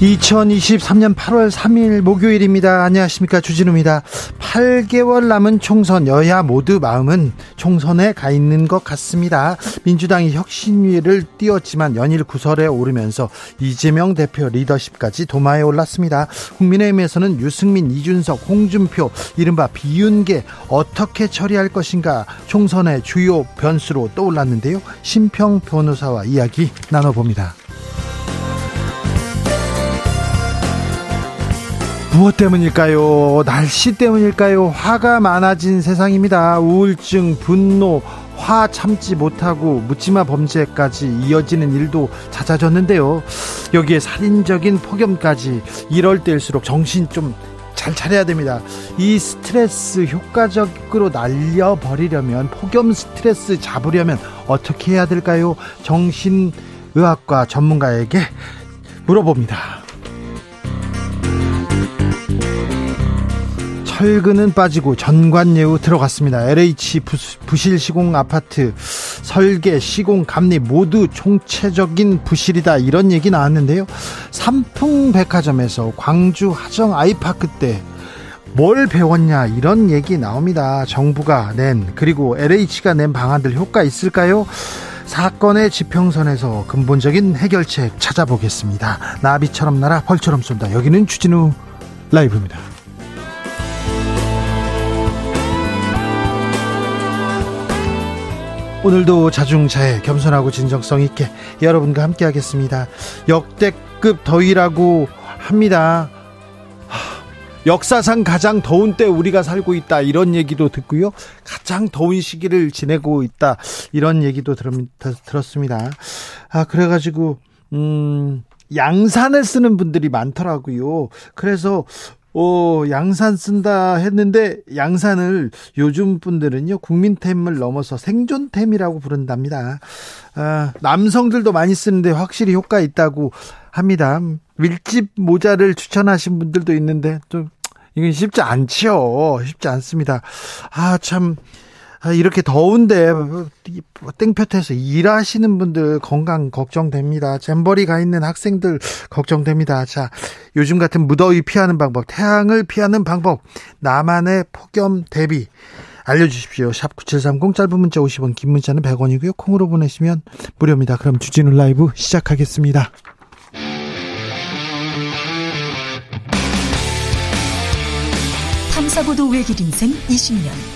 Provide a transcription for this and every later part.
2023년 8월 3일 목요일입니다. 안녕하십니까. 주진우입니다. 8개월 남은 총선 여야 모두 마음은 총선에 가 있는 것 같습니다. 민주당이 혁신위를 띄웠지만 연일 구설에 오르면서 이재명 대표 리더십까지 도마에 올랐습니다. 국민의힘에서는 유승민, 이준석, 홍준표, 이른바 비윤계 어떻게 처리할 것인가 총선의 주요 변수로 떠올랐는데요. 심평 변호사와 이야기 나눠봅니다. 무엇 때문일까요? 날씨 때문일까요? 화가 많아진 세상입니다. 우울증, 분노, 화 참지 못하고 묻지마 범죄까지 이어지는 일도 잦아졌는데요. 여기에 살인적인 폭염까지 이럴 때일수록 정신 좀 잘 차려야 됩니다. 이 스트레스 효과적으로 날려버리려면 폭염 스트레스 잡으려면 어떻게 해야 될까요? 정신의학과 전문가에게 물어봅니다. 철근은 빠지고 전관예우 들어갔습니다. LH 부실 시공 아파트 설계 시공 감리 모두 총체적인 부실이다 이런 얘기 나왔는데요. 삼풍백화점에서 광주 하정 아이파크 때 뭘 배웠냐 이런 얘기 나옵니다. 정부가 낸 그리고 LH가 낸 방안들 효과 있을까요? 사건의 지평선에서 근본적인 해결책 찾아보겠습니다. 나비처럼 날아 벌처럼 쏜다. 여기는 주진우 라이브입니다. 오늘도 자중자애 겸손하고 진정성 있게 여러분과 함께 하겠습니다. 역대급 더위라고 합니다. 역사상 가장 더운 때 우리가 살고 있다 이런 얘기도 듣고요. 가장 더운 시기를 지내고 있다 이런 얘기도 들, 들었습니다. 아 그래가지고 음 양산을 쓰는 분들이 많더라고요. 그래서 어, 양산 쓴다 했는데 양산을 요즘 분들은요 국민템을 넘어서 생존템이라고 부른답니다. 아, 남성들도 많이 쓰는데 확실히 효과 있다고 합니다. 밀집 모자를 추천하신 분들도 있는데 좀 이건 쉽지 않지요. 쉽지 않습니다. 아 참. 아, 이렇게 더운데 땡볕에서 일하시는 분들 건강 걱정됩니다. 잼버리 가 있는 학생들 걱정됩니다. 자, 요즘 같은 무더위 피하는 방법, 태양을 피하는 방법, 나만의 폭염 대비 알려주십시오. 샵 9730 짧은 문자 50원, 긴 문자는 100원이고요. 콩으로 보내시면 무료입니다. 그럼 주진우 라이브 시작하겠습니다. 탐사보도 외길 인생 20년.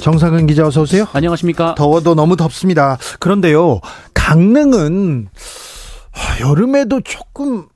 정상근 기자 어서 오세요. 안녕하십니까. 더워도 너무 덥습니다. 그런데요, 강릉은 여름에도 조금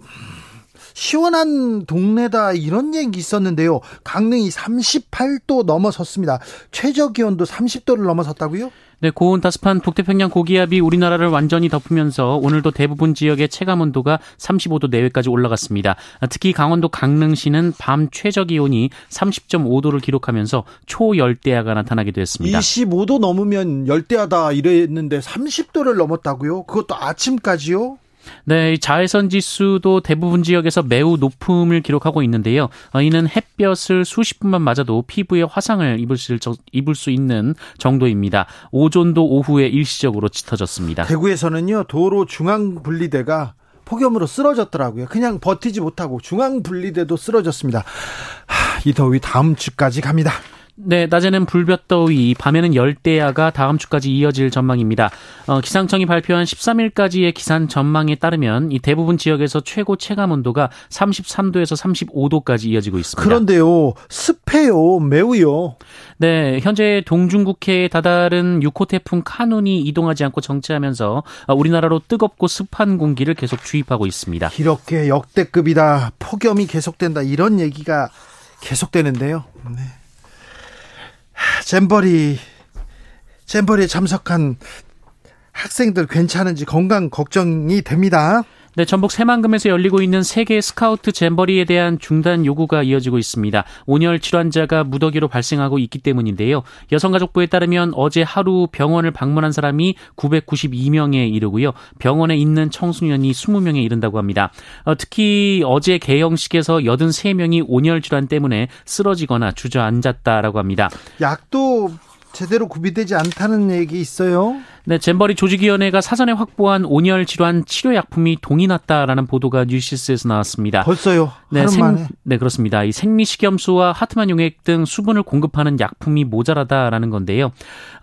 시원한 동네다 이런 얘기 있었는데요. 강릉이 38도 넘어섰습니다. 최저 기온도 30도를 넘어섰다고요? 네, 고온 다습한 북태평양 고기압이 우리나라를 완전히 덮으면서 오늘도 대부분 지역의 체감 온도가 35도 내외까지 올라갔습니다. 특히 강원도 강릉시는 밤 최저 기온이 30.5도를 기록하면서 초열대야가 나타나기도 했습니다. 25도 넘으면 열대야다 이랬는데 30도를 넘었다고요? 그것도 아침까지요? 네, 자외선 지수도 대부분 지역에서 매우 높음을 기록하고 있는데요. 어, 이는 햇볕을 수십 분만 맞아도 피부에 화상을 입을 수, 있는 정도입니다. 오존도 오후에 일시적으로 짙어졌습니다. 대구에서는요, 도로 중앙 분리대가 폭염으로 쓰러졌더라고요. 그냥 버티지 못하고 중앙 분리대도 쓰러졌습니다. 하, 이 더위 다음 주까지 갑니다. 네, 낮에는 불볕더위, 밤에는 열대야가 다음 주까지 이어질 전망입니다. 어, 기상청이 발표한 13일까지의 기상 전망에 따르면 이 대부분 지역에서 최고 체감 온도가 33도에서 35도까지 이어지고 있습니다. 그런데요, 습해요, 매우요. 네, 현재 동중국해에 다다른 6호 태풍 카눈이 이동하지 않고 정체하면서 어, 우리나라로 뜨겁고 습한 공기를 계속 주입하고 있습니다. 이렇게 역대급이다, 폭염이 계속된다 이런 얘기가 계속되는데요. 네. 잼버리 잼버리에 참석한 학생들 괜찮은지 건강 걱정이 됩니다. 네, 전북 새만금에서 열리고 있는 세계 스카우트 잼버리에 대한 중단 요구가 이어지고 있습니다. 온열 질환자가 무더기로 발생하고 있기 때문인데요. 여성가족부에 따르면 어제 하루 병원을 방문한 사람이 992명에 이르고요. 병원에 있는 청소년이 20명에 이른다고 합니다. 어, 특히 어제 개영식에서 83명이 온열 질환 때문에 쓰러지거나 주저앉았다라고 합니다. 약도 제대로 구비되지 않다는 얘기 있어요. 네, 잼버리 조직위원회가 사전에 확보한 온열 질환 치료 약품이 동이 났다라는 보도가 뉴시스에서 나왔습니다. 벌써요. 네, 생, 네 그렇습니다. 이 생리식염수와 하트만 용액 등 수분을 공급하는 약품이 모자라다라는 건데요.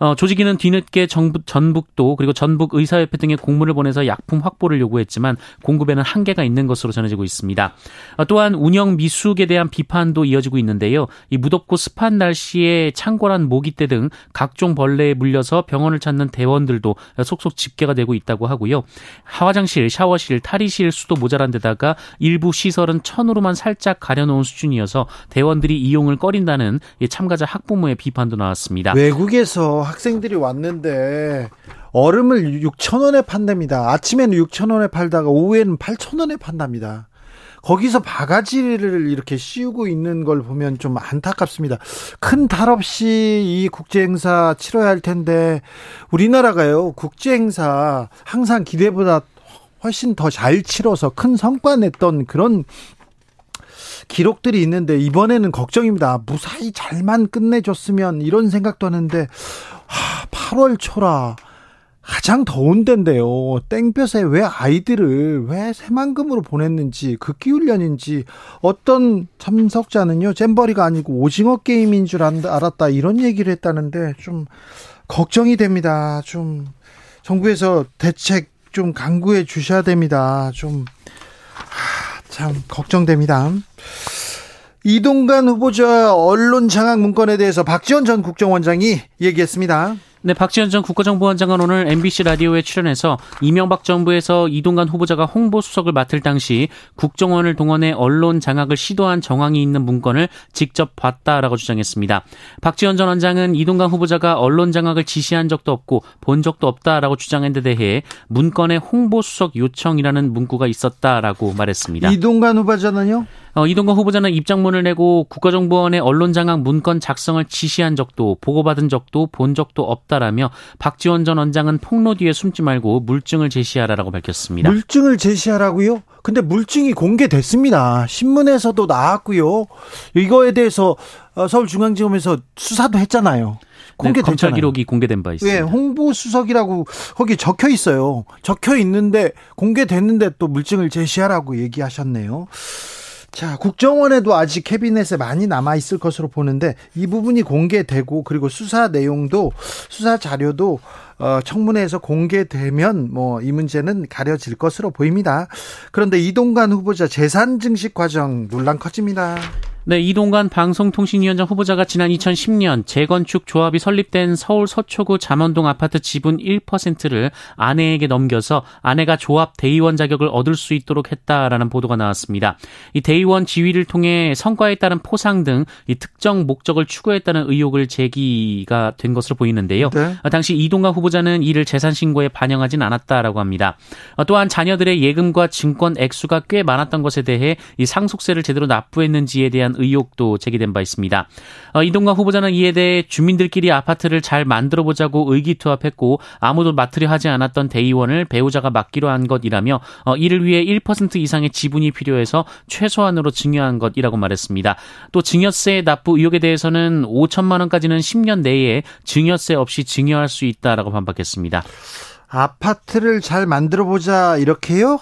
어, 조직위는 뒤늦게 정부, 전북도 그리고 전북 의사협회 등의 공문을 보내서 약품 확보를 요구했지만 공급에는 한계가 있는 것으로 전해지고 있습니다. 어, 또한 운영 미숙에 대한 비판도 이어지고 있는데요. 이 무덥고 습한 날씨에 창궐한 모기떼 등 각종 벌레에 물려서 병원을 찾는 대원들 사람들도 속속 집계가 되고 있다고 하고요. 화장실, 샤워실, 탈의실 수도 모자란 데다가 일부 시설은 천으로만 살짝 가려놓은 수준이어서 대원들이 이용을 꺼린다는 참가자 학부모의 비판도 나왔습니다. 외국에서 학생들이 왔는데 얼음을 6천 원에 판답니다. 아침에는 6천 원에 팔다가 오후에는 8천 원에 판답니다. 거기서 바가지를 이렇게 씌우고 있는 걸 보면 좀 안타깝습니다. 큰 탈 없이 이 국제 행사 치러야 할 텐데 우리나라가요 국제 행사 항상 기대보다 훨씬 더 잘 치러서 큰 성과 냈던 그런 기록들이 있는데 이번에는 걱정입니다. 무사히 잘만 끝내줬으면 이런 생각도 하는데 하, 8월 초라 가장 더운 데인데요. 땡볕에 왜 아이들을 왜 새만금으로 보냈는지 극기 훈련인지 어떤 참석자는요 잼버리가 아니고 오징어 게임인 줄 알았다 이런 얘기를 했다는데 좀 걱정이 됩니다. 좀 정부에서 대책 좀 강구해 주셔야 됩니다. 좀 참 걱정됩니다. 이동관 후보자 언론 장악 문건에 대해서 박지원 전 국정원장이 얘기했습니다. 네, 박지원 전 국가정보원장은 오늘 MBC 라디오에 출연해서 이명박 정부에서 이동관 후보자가 홍보수석을 맡을 당시 국정원을 동원해 언론 장악을 시도한 정황이 있는 문건을 직접 봤다라고 주장했습니다. 박지원 전 원장은 이동관 후보자가 언론 장악을 지시한 적도 없고 본 적도 없다라고 주장한 데 대해 문건에 홍보수석 요청이라는 문구가 있었다라고 말했습니다. 이동관 후보자는요? 어, 이동관 후보자는 입장문을 내고 국가정보원의 언론장악 문건 작성을 지시한 적도 보고받은 적도 본 적도 없다라며 박지원 전 원장은 폭로 뒤에 숨지 말고 물증을 제시하라라고 밝혔습니다. 물증을 제시하라고요? 근데 물증이 공개됐습니다. 신문에서도 나왔고요. 이거에 대해서 어, 서울중앙지검에서 수사도 했잖아요. 공개됐잖아요. 네, 검찰 기록이 공개된 바 있습니다. 예, 홍보 수석이라고 거기 적혀 있어요. 적혀 있는데 공개됐는데 또 물증을 제시하라고 얘기하셨네요. 자, 국정원에도 아직 캐비넷에 많이 남아 있을 것으로 보는데 이 부분이 공개되고 그리고 수사 내용도 수사 자료도 어, 청문회에서 공개되면 뭐 이 문제는 가려질 것으로 보입니다. 그런데 이동관 후보자 재산 증식 과정 논란 커집니다. 네, 이동관 방송통신위원장 후보자가 지난 2010년 재건축 조합이 설립된 서울 서초구 잠원동 아파트 지분 1%를 아내에게 넘겨서 아내가 조합 대의원 자격을 얻을 수 있도록 했다라는 보도가 나왔습니다. 이 대의원 지위를 통해 성과에 따른 포상 등 이 특정 목적을 추구했다는 의혹을 제기가 된 것으로 보이는데요. 네. 당시 이동관 후보자는 이를 재산 신고에 반영하진 않았다라고 합니다. 또한 자녀들의 예금과 증권 액수가 꽤 많았던 것에 대해 이 상속세를 제대로 납부했는지에 대한 대한 의혹도 제기된 바 있습니다. 어, 이동관 후보자는 이에 대해 주민들끼리 아파트를 잘 만들어 보자고 의기투합했고 아무도 맡으려 하지 않았던 대의원을 배우자가 맡기로 한 것이라며 어, 이를 위해 1% 이상의 지분이 필요해서 최소한으로 증여한 것이라고 말했습니다. 또 증여세 납부 의혹에 대해서는 5천만 원까지는 10년 내에 증여세 없이 증여할 수 있다라고 반박했습니다. 아파트를 잘 만들어 보자 이렇게요?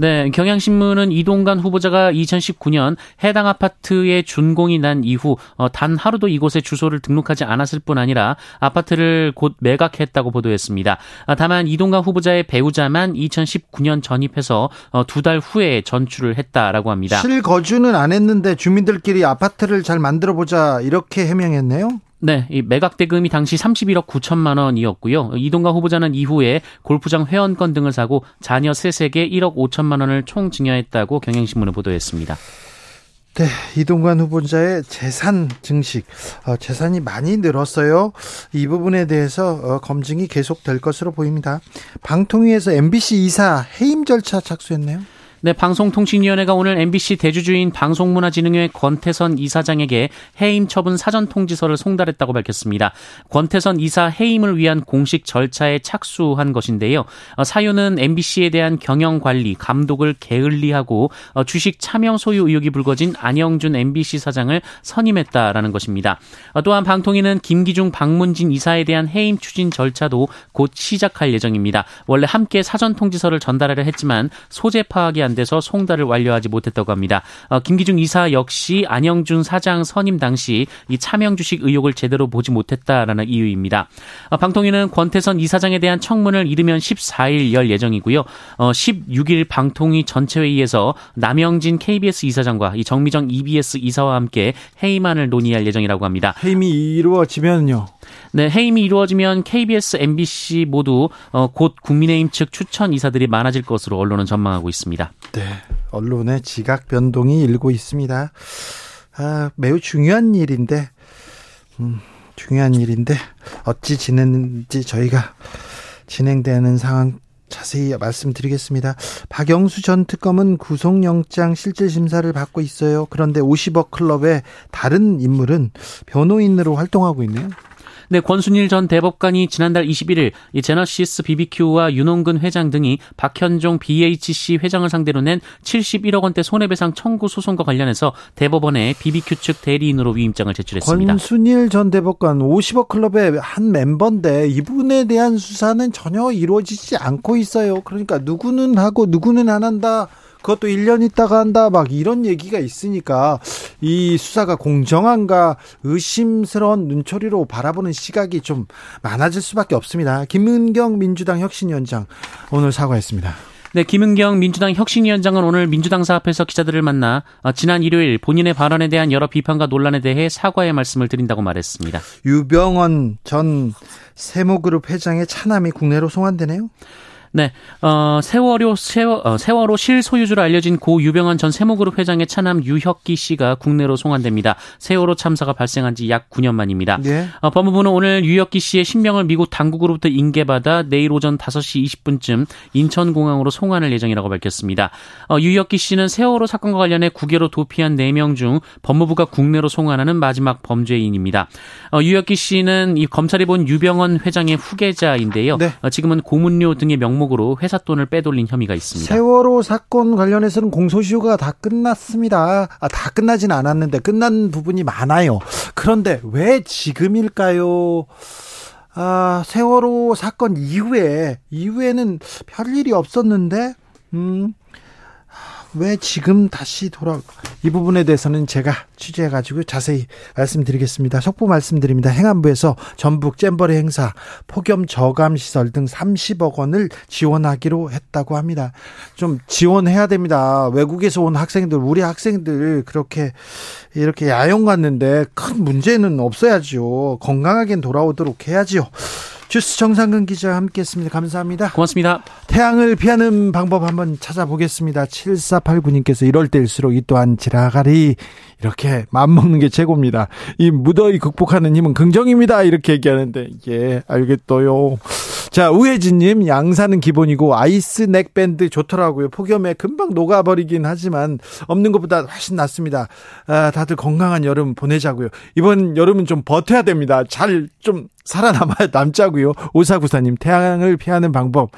네, 경향신문은 이동관 후보자가 2019년 해당 아파트에 준공이 난 이후 어, 단 하루도 이곳에 주소를 등록하지 않았을 뿐 아니라 아파트를 곧 매각했다고 보도했습니다. 아, 다만 이동관 후보자의 배우자만 2019년 전입해서 어, 두달 후에 전출을 했다라고 합니다. 실거주는 안 했는데 주민들끼리 아파트를 잘 만들어 보자 이렇게 해명했네요. 네, 이 매각 대금이 당시 31억 9천만 원이었고요. 이동관 후보자는 이후에 골프장 회원권 등을 사고 자녀 셋에게 1억 5천만 원을 총 증여했다고 경향신문은 보도했습니다. 네, 이동관 후보자의 재산 증식, 어, 재산이 많이 늘었어요. 이 부분에 대해서 어, 검증이 계속될 것으로 보입니다. 방통위에서 MBC 이사 해임 절차 착수했네요. 네, 방송통신위원회가 오늘 MBC 대주주인 방송문화진흥회 권태선 이사장에게 해임 처분 사전 통지서를 송달했다고 밝혔습니다. 권태선 이사 해임을 위한 공식 절차에 착수한 것인데요. 어, 사유는 MBC에 대한 경영 관리, 감독을 게을리하고 어, 주식 차명 소유 의혹이 불거진 안영준 MBC 사장을 선임했다라는 것입니다. 어, 또한 방통위는 김기중 방문진 이사에 대한 해임 추진 절차도 곧 시작할 예정입니다. 원래 함께 사전 통지서를 전달하려 했지만 소재 파악이 안 돼서 송달을 완료하지 못했다고 합니다. 어, 김기중 이사 역시 안영준 사장 선임 당시 이 차명 주식 의혹을 제대로 보지 못했다라는 이유입니다. 어, 방통위는 권태선 이사장에 대한 청문을 이르면 14일 열 예정이고요. 어, 16일 방통위 전체 회의에서 남영진 KBS 이사장과 이 정미정 EBS 이사와 함께 해임안을 논의할 예정이라고 합니다. 해임이 이루어지면요. 네, 해임이 이루어지면 KBS, MBC 모두 어, 곧 국민의힘 측 추천 이사들이 많아질 것으로 언론은 전망하고 있습니다. 네, 언론의 지각 변동이 일고 있습니다. 아, 매우 중요한 일인데, 음, 중요한 일인데 어찌 지냈는지 저희가 진행되는 상황 자세히 말씀드리겠습니다. 박영수 전 특검은 구속영장 실질심사를 받고 있어요. 그런데 50억 클럽의 다른 인물은 변호인으로 활동하고 있네요. 네, 권순일 전 대법관이 지난달 21일 이 제너시스 BBQ와 윤홍근 회장 등이 박현종 BHC 회장을 상대로 낸 71억 원대 손해배상 청구 소송과 관련해서 대법원에 BBQ 측 대리인으로 위임장을 제출했습니다. 권순일 전 대법관 50억 클럽의 한 멤버인데 이분에 대한 수사는 전혀 이루어지지 않고 있어요. 그러니까 누구는 하고 누구는 안 한다. 그것도 1년 있다가 한다 막 이런 얘기가 있으니까 이 수사가 공정한가 의심스러운 눈초리로 바라보는 시각이 좀 많아질 수밖에 없습니다. 김은경 민주당 혁신위원장 오늘 사과했습니다. 네, 김은경 민주당 혁신위원장은 오늘 민주당사 앞에서 기자들을 만나 어, 지난 일요일 본인의 발언에 대한 여러 비판과 논란에 대해 사과의 말씀을 드린다고 말했습니다. 유병원 전 세모그룹 회장의 차남이 국내로 송환되네요. 네, 어, 세월호, 세월, 어, 세월호 실소유주로 알려진 고 유병헌 전 세모그룹 회장의 차남 유혁기 씨가 국내로 송환됩니다. 세월호 참사가 발생한 지 약 9년 만입니다. 네. 어, 법무부는 오늘 유혁기 씨의 신병을 미국 당국으로부터 인계받아 내일 오전 5시 20분쯤 인천공항으로 송환할 예정이라고 밝혔습니다. 어, 유혁기 씨는 세월호 사건과 관련해 국외로 도피한 4명 중 법무부가 국내로 송환하는 마지막 범죄인입니다. 어, 유혁기 씨는 이 검찰이 본 유병헌 회장의 후계자인데요. 네. 어, 지금은 고문료 등의 명 명목으로 회사 돈을 빼돌린 혐의가 있습니다. 세월호 사건 관련해서는 공소시효가 다 끝났습니다. 아, 다 끝나진 않았는데 끝난 부분이 많아요. 그런데 왜 지금일까요? 아, 세월호 사건 이후에 이후에는 별 일이 없었는데 음. 왜 지금 다시 돌아 이 부분에 대해서는 제가 취재해 가지고 자세히 말씀드리겠습니다. 속보 말씀드립니다. 행안부에서 전북 잼버리 행사 폭염 저감 시설 등 30억 원을 지원하기로 했다고 합니다. 좀 지원해야 됩니다. 외국에서 온 학생들 우리 학생들 그렇게 이렇게 야영 갔는데 큰 문제는 없어야죠. 건강하게 돌아오도록 해야지요. 주스 정상근 기자와 함께했습니다. 감사합니다. 고맙습니다. 태양을 피하는 방법 한번 찾아보겠습니다. 7489님께서 이럴 때일수록 이 또한 지라가리 이렇게 맘먹는 게 최고입니다. 이 무더위 극복하는 힘은 긍정입니다. 이렇게 얘기하는데 예 알겠어요. 자 우혜진님 양산은 기본이고 아이스 넥밴드 좋더라고요. 폭염에 금방 녹아버리긴 하지만 없는 것보다 훨씬 낫습니다. 아, 다들 건강한 여름 보내자고요. 이번 여름은 좀 버텨야 됩니다. 잘 좀 살아남아야 남자고요. 오사구사님 태양을 피하는 방법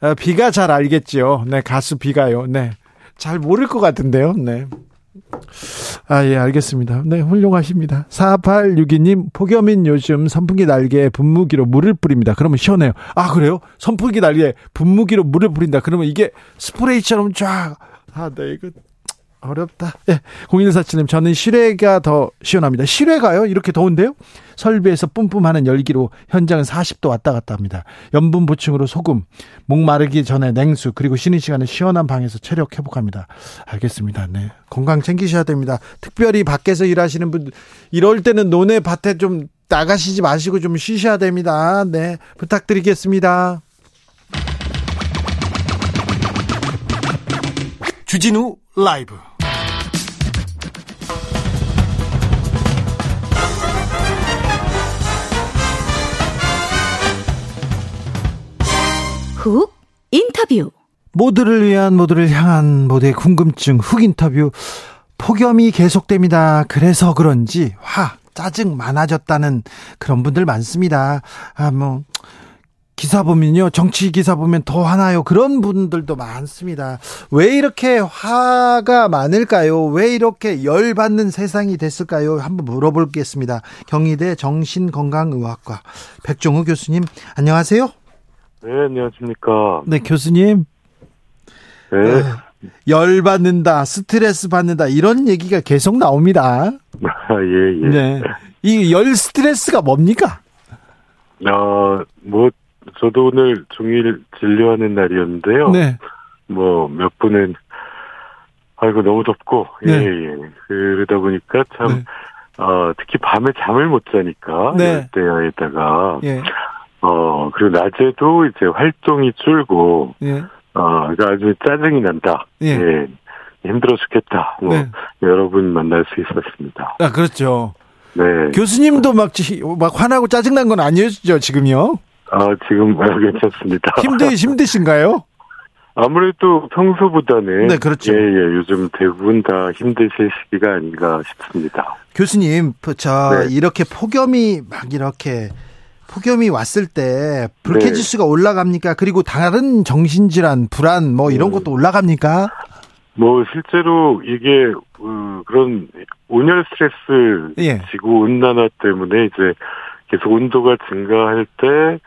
아, 비가 잘 알겠죠. 네 가수 비가요. 네 잘 모를 것 같은데요. 네. 아, 예, 알겠습니다. 네, 훌륭하십니다. 4862님, 폭염인 요즘 선풍기 날개에 분무기로 물을 뿌립니다. 그러면 시원해요. 아, 그래요? 선풍기 날개에 분무기로 물을 뿌린다. 그러면 이게 스프레이처럼 쫙. 아, 네, 이거 어렵다. 예. 0147님, 저는 실외가 더 시원합니다. 실외가요? 이렇게 더운데요? 설비에서 뿜뿜하는 열기로 현장은 40도 왔다 갔다 합니다. 염분 보충으로 소금, 목 마르기 전에 냉수, 그리고 쉬는 시간에 시원한 방에서 체력 회복합니다. 알겠습니다. 네. 건강 챙기셔야 됩니다. 특별히 밖에서 일하시는 분, 이럴 때는 논에 밭에 좀 나가시지 마시고 좀 쉬셔야 됩니다. 네. 부탁드리겠습니다. 주진우 라이브 훅 인터뷰. 모두를 위한 모두를 향한 모두의 궁금증 훅 인터뷰 폭염이 계속됩니다. 그래서 그런지 화 짜증 많아졌다는 그런 분들 많습니다. 아 뭐 기사 보면요 정치 기사 보면 더 화나요 그런 분들도 많습니다. 왜 이렇게 화가 많을까요? 왜 이렇게 열 받는 세상이 됐을까요? 한번 물어보겠습니다. 경희대 정신건강의학과 백종우 교수님 안녕하세요. 네, 안녕하십니까. 네, 교수님. 네. 열 받는다, 스트레스 받는다, 이런 얘기가 계속 나옵니다. 아, 예, 예. 네. 이 열 스트레스가 뭡니까? 어, 뭐, 저도 오늘 종일 진료하는 날이었는데요. 네. 뭐, 몇 분은, 아이고, 너무 덥고, 예, 네. 예. 그러다 보니까 참, 네. 어, 특히 밤에 잠을 못 자니까, 네. 열대야에다가, 예, 어, 그리고 낮에도 이제 활동이 줄고, 예, 어, 그러니까 아주 짜증이 난다. 예. 예. 힘들어 죽겠다. 뭐, 네. 여러분 만날 수 있었습니다. 아, 그렇죠. 네. 교수님도 막, 지- 막 화나고 짜증난 건 아니었죠, 지금요? 아, 지금 아, 괜찮습니다. 힘드, 힘드신가요? 아무래도 평소보다는 네, 그렇죠. 예, 예, 요즘 대부분 다 힘드실 시기가 아닌가 싶습니다. 교수님, 저, 네. 이렇게 폭염이 막 이렇게, 폭염이 왔을 때 불쾌지수가 올라갑니까? 그리고 다른 정신질환, 불안, 뭐 이런 음. 것도 올라갑니까? 뭐 실제로 이게 어, 그런 온열 스트레스 예. 지구 온난화 때문에 이제 계속 온도가 증가할 때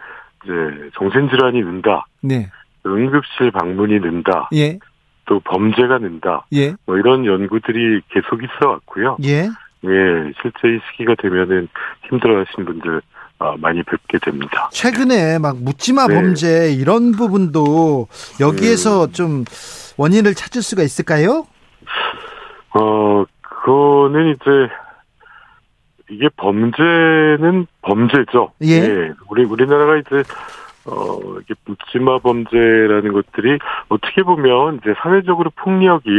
이제 정신질환이 는다, 네. 응급실 방문이 는다, 예, 또 범죄가 는다, 예, 뭐 이런 연구들이 계속 있어 왔고요. 예. 예, 실제 이 시기가 되면은 힘들어 하시는 분들 아, 많이 뵙게 됩니다. 최근에 막 묻지마 네. 범죄 이런 부분도 여기에서 좀 원인을 찾을 수가 있을까요? 어, 그거는 이제 이게 범죄는 범죄죠. 예. 우리 우리나라가 이제 어 이게 묻지마 범죄라는 것들이 어떻게 보면 이제 사회적으로 폭력이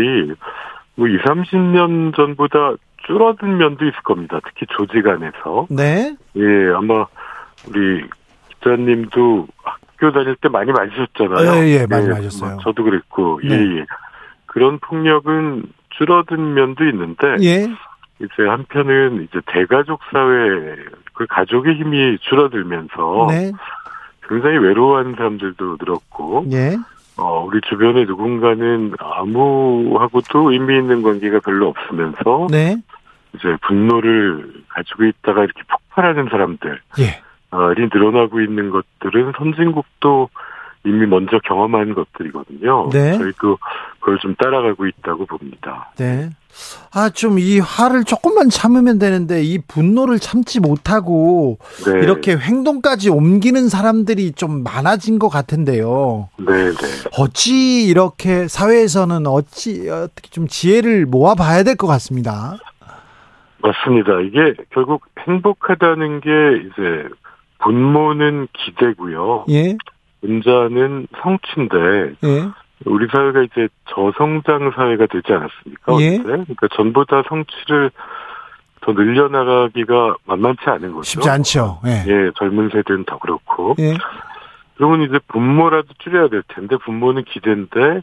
뭐 2, 30년 전보다 줄어든 면도 있을 겁니다. 특히 조직 안에서. 네. 예, 아마 우리 기자님도 학교 다닐 때 많이 맞으셨잖아요. 예, 예, 많이 맞았어요. 뭐 저도 그랬고, 네. 예, 예. 그런 폭력은 줄어든 면도 있는데, 예. 이제 한편은 이제 대가족 사회, 그 가족의 힘이 줄어들면서 네. 굉장히 외로워하는 사람들도 늘었고, 예. 어, 우리 주변에 누군가는 아무하고도 의미 있는 관계가 별로 없으면서, 네. 이제 분노를 가지고 있다가 이렇게 폭발하는 사람들, 예. 어, 이 늘어나고 있는 것들은 선진국도 이미 먼저 경험한 것들이거든요. 네. 저희도 그걸 좀 따라가고 있다고 봅니다. 네. 아, 좀 이 화를 조금만 참으면 되는데 이 분노를 참지 못하고 네. 이렇게 행동까지 옮기는 사람들이 좀 많아진 것 같은데요. 네, 네. 어찌 이렇게 사회에서는 어찌 어떻게 좀 지혜를 모아 봐야 될 것 같습니다. 맞습니다. 이게 결국 행복하다는 게 이제 분모는 기대고요. 예. 은자는 성취인데 예. 우리 사회가 이제 저성장 사회가 되지 않았습니까? 예. 그러니까 전보다 성취를 더 늘려나가기가 만만치 않은 거죠. 쉽지 않죠. 예. 예, 젊은 세대는 더 그렇고. 예. 그러면 이제 분모라도 줄여야 될 텐데 분모는 기대인데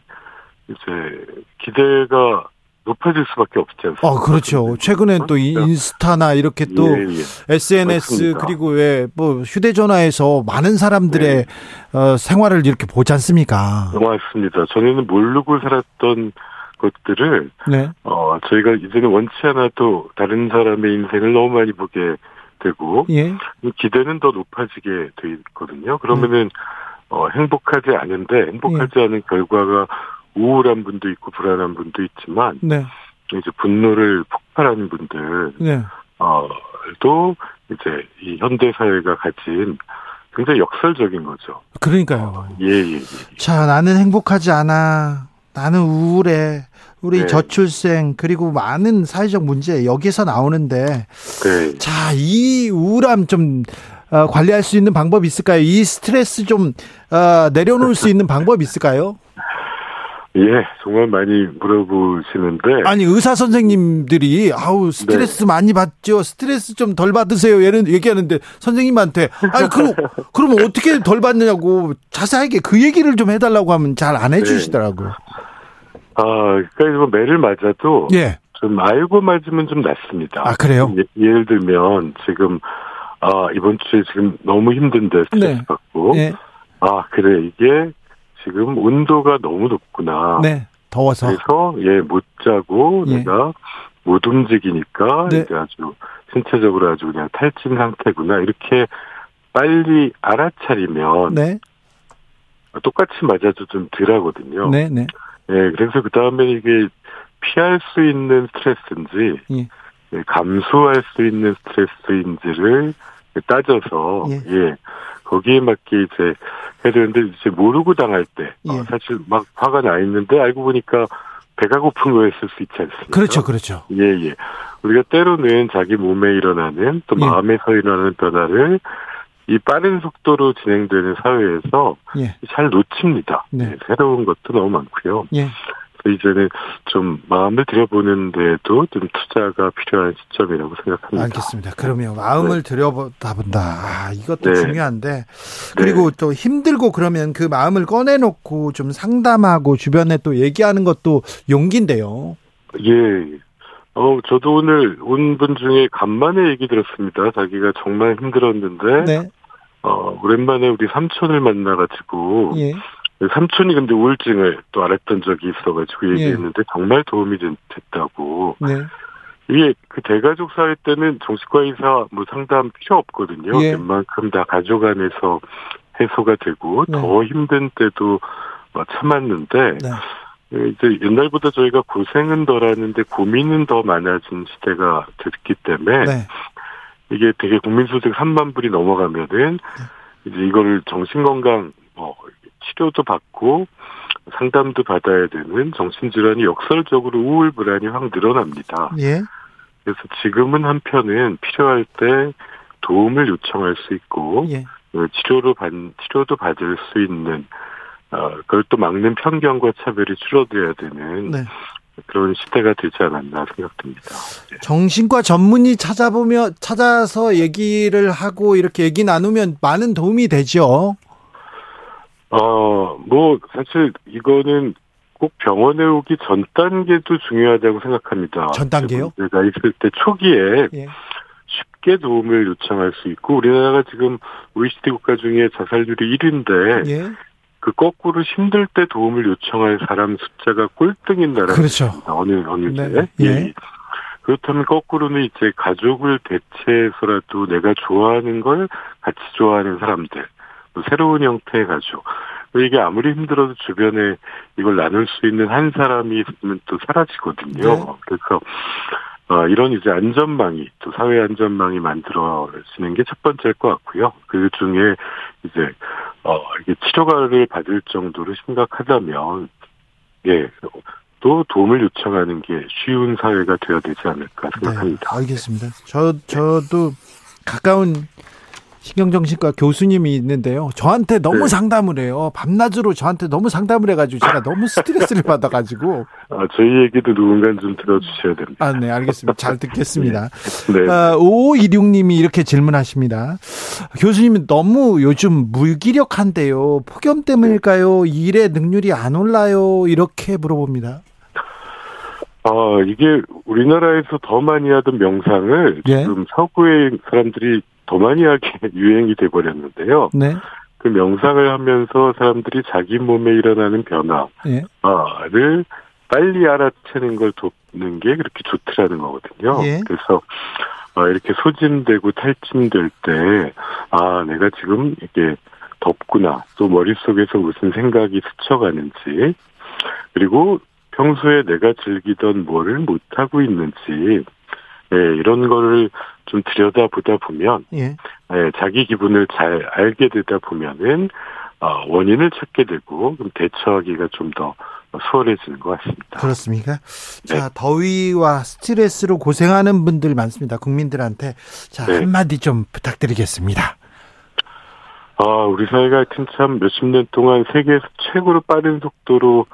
이제 기대가 높아질 수밖에 없지 않습니까? 어, 그렇죠. 최근엔 또이 인스타나 이렇게 또 예, 예. SNS 맞습니다. 그리고 왜 뭐 휴대전화에서 많은 사람들의 어, 생활을 이렇게 보지 않습니까? 맞습니다. 전에는 모르고 살았던 것들을 네. 어 저희가 이제는 원치 않아도 다른 사람의 인생을 너무 많이 보게 되고 예. 기대는 더 높아지게 돼 있거든요. 그러면은 어 행복하지 않은데 행복하지 예. 않은 결과가 우울한 분도 있고 불안한 분도 있지만 네. 이제 분노를 폭발하는 분들 네. 어도 이제 이 현대 사회가 가진 굉장히 역설적인 거죠. 그러니까요. 예, 예, 예. 자, 나는 행복하지 않아. 나는 우울해. 우리 네. 저출생 그리고 많은 사회적 문제 여기서 나오는데 네. 자, 이 우울함 좀 어, 관리할 수 있는 방법이 있을까요? 이 스트레스 좀 어, 내려놓을 수 있는 방법이 있을까요? 예, 정말 많이 물어보시는데. 아니 의사 선생님들이 아우 스트레스 네. 많이 받죠. 스트레스 좀 덜 받으세요. 얘는 얘기하는데 선생님한테 아니 그럼 그럼 어떻게 덜 받느냐고 자세하게 그 얘기를 좀 해달라고 하면 잘 안 해주시더라고요. 아, 그러니까 이거 매를 맞아도 예. 좀 알고 맞으면 좀 낫습니다. 아, 그래요? 예, 예를 들면 지금 아 이번 주에 지금 너무 힘든데 스트레스 네. 받고 예. 아 그래 이게 지금 온도가 너무 높구나. 네. 더워서. 그래서 예 못 자고 예. 내가 못 움직이니까 네. 이제 아주 신체적으로 아주 그냥 탈진 상태구나 이렇게 빨리 알아차리면 네. 똑같이 맞아도 좀 덜하거든요. 네, 네. 예, 그래서 그 다음에 이게 피할 수 있는 스트레스인지, 예. 예, 감수할 수 있는 스트레스인지를 따져서, 예. 예. 거기에 맞게 이제 해야 되는데, 이제 모르고 당할 때, 어, 예. 사실 막 화가 나 있는데, 알고 보니까 배가 고픈 거였을 수 있지 않습니까? 그렇죠, 그렇죠. 예, 예. 우리가 때로는 자기 몸에 일어나는 또 예. 마음에서 일어나는 변화를 이 빠른 속도로 진행되는 사회에서 예. 잘 놓칩니다. 네. 예, 새로운 것도 너무 많고요. 예. 이제는 좀 마음을 들여보는 데도 좀 투자가 필요한 시점이라고 생각합니다. 알겠습니다. 그러면 마음을 들여다 본다. 아, 이것도 네. 중요한데. 그리고 또 힘들고 그러면 그 마음을 꺼내놓고 좀 상담하고 주변에 또 얘기하는 것도 용기인데요. 예. 어, 저도 오늘 온 분 중에 간만에 얘기 들었습니다. 자기가 정말 힘들었는데, 네. 어, 오랜만에 우리 삼촌을 만나가지고, 예. 삼촌이 근데 우울증을 또 알았던 적이 있어가지고 얘기했는데 정말 도움이 된- 됐다고. 네. 이게 그 대가족 사회 때는 정신과 의사 뭐 상담 필요 없거든요. 예. 웬만큼 다 가족 안에서 해소가 되고 네. 더 힘든 때도 어, 참았는데 네. 예, 이제 옛날보다 저희가 고생은 덜하는데 고민은 더 많아진 시대가 됐기 때문에 네. 이게 되게 국민소득 3만 불이 넘어가면은 이제 이거를 정신건강 뭐 치료도 받고 상담도 받아야 되는 정신질환이 역설적으로 우울 불안이 확 늘어납니다. 예. 그래서 지금은 한편은 필요할 때 도움을 요청할 수 있고 예. 어, 치료로 받 치료도 받을 수 있는 어, 그걸 또 막는 편견과 차별이 줄어들어야 되는 네. 그런 시대가 되지 않았나 생각됩니다. 네. 정신과 전문의 찾아보며 찾아서 얘기를 하고 이렇게 얘기 나누면 많은 도움이 되죠. 어, 뭐, 사실 이거는 꼭 병원에 오기 전 단계도 중요하다고 생각합니다. 전 단계요? 내가 있을 때 초기에 예. 쉽게 도움을 요청할 수 있고, 우리나라가 지금 OECD 국가 중에 자살률이 1위인데, 예. 그 거꾸로 힘들 때 도움을 요청할 사람 숫자가 꼴등인 나라가 그렇죠. 어느, 어느 네. 때. 예. 그렇다면 거꾸로는 이제 가족을 대체해서라도 내가 좋아하는 걸 같이 좋아하는 사람들, 뭐 새로운 형태의 가족. 이게 아무리 힘들어도 주변에 이걸 나눌 수 있는 한 사람이 있으면 또 사라지거든요. 네. 그래서 어, 이런 이제 안전망이 또 사회 안전망이 만들어지는 게 첫 번째일 것 같고요. 그 중에 이제 어 이게 치료가를 받을 정도로 심각하다면 예. 또 도움을 요청하는 게 쉬운 사회가 되어야 되지 않을까 생각합니다. 네, 알겠습니다. 저 저도 가까운 신경정신과 교수님이 있는데요. 저한테 너무 네. 상담을 해요. 밤낮으로 저한테 너무 상담을 해가지고 제가 너무 스트레스를 받아가지고 아, 저희 얘기도 누군가 좀 들어주셔야 됩니다. 아, 네, 알겠습니다. 잘 듣겠습니다. 네. 아, 5526님이 이렇게 질문하십니다. 교수님 너무 요즘 무기력한데요. 폭염 때문일까요? 일의 능률이 안 올라요? 이렇게 물어봅니다. 아, 이게 우리나라에서 더 많이 하던 명상을 예. 지금 서구의 사람들이 더 많이 하게 유행이 돼버렸는데요. 네, 그 명상을 하면서 사람들이 자기 몸에 일어나는 변화를 예, 빨리 알아채는 걸 돕는 게 그렇게 좋더라는 거거든요. 예. 그래서 어, 이렇게 소진되고 탈진될 때, 아, 내가 지금 이게 덥구나. 또 머릿속에서 무슨 생각이 스쳐가는지, 그리고 평소에 내가 즐기던 뭐를 못하고 있는지, 예, 이런 거를 좀 들여다 보다 보면, 예. 예, 자기 기분을 잘 알게 되다 보면은, 어, 원인을 찾게 되고, 그럼 대처하기가 좀 더 수월해지는 것 같습니다. 그렇습니까? 네. 자, 더위와 스트레스로 고생하는 분들 많습니다. 국민들한테. 자, 네. 한마디 좀 부탁드리겠습니다. 아, 우리 사회가 하여튼 참 몇십 년 동안 세계에서 최고로 빠른 속도로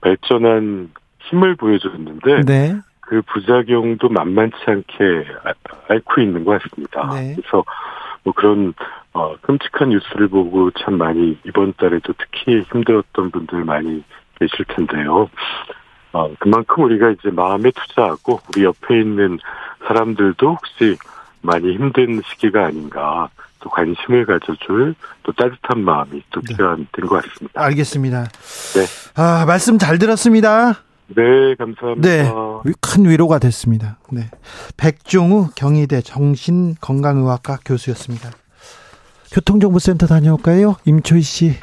발전한 힘을 보여줬는데, 네. 그 부작용도 만만치 않게 아- 앓고 있는 것 같습니다. 네. 그래서 뭐 그런 어, 끔찍한 뉴스를 보고 참 많이 이번 달에도 특히 힘들었던 분들 많이 계실 텐데요. 어, 그만큼 우리가 이제 마음에 투자하고 우리 옆에 있는 사람들도 혹시 많이 힘든 시기가 아닌가 또 관심을 가져줄 또 따뜻한 마음이 또 네. 필요한 된것 같습니다. 알겠습니다. 네. 아, 말씀 잘 들었습니다. 네, 감사합니다. 네. 큰 위로가 됐습니다. 네. 백종우 경희대 정신건강의학과 교수였습니다. 교통정보센터 다녀올까요? 임초희 씨.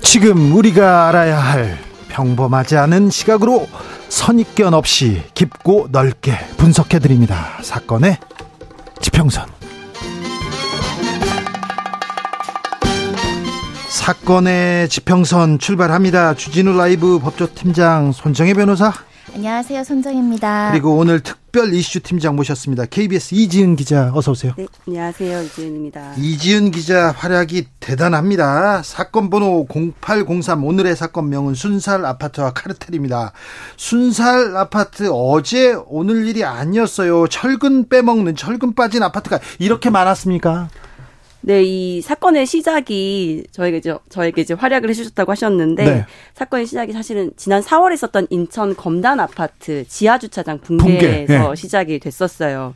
지금 우리가 알아야 할 평범하지 않은 시각으로 선입견 없이 깊고 넓게 분석해 드립니다. 사건의 지평선. 사건의 지평선 출발합니다. 주진우 라이브 법조팀장 손정혜 변호사 안녕하세요, 손정입니다. 그리고 오늘 특별 이슈 팀장 모셨습니다. KBS 이지은 기자 어서 오세요. 네, 안녕하세요. 이지은입니다. 이지은 기자 활약이 대단합니다. 사건 번호 0803 오늘의 사건명은 순살 아파트와 카르텔입니다. 순살 아파트 어제 오늘 일이 아니었어요. 철근 빼먹는 철근 빠진 아파트가 이렇게 많았습니까? 네, 이 사건의 시작이 저에게 이제 저에게 이제 활약을 해주셨다고 하셨는데 네. 사건의 시작이 사실은 지난 4월에 있었던 인천 검단 아파트 지하 주차장 붕괴에서 붕괴, 예. 시작이 됐었어요.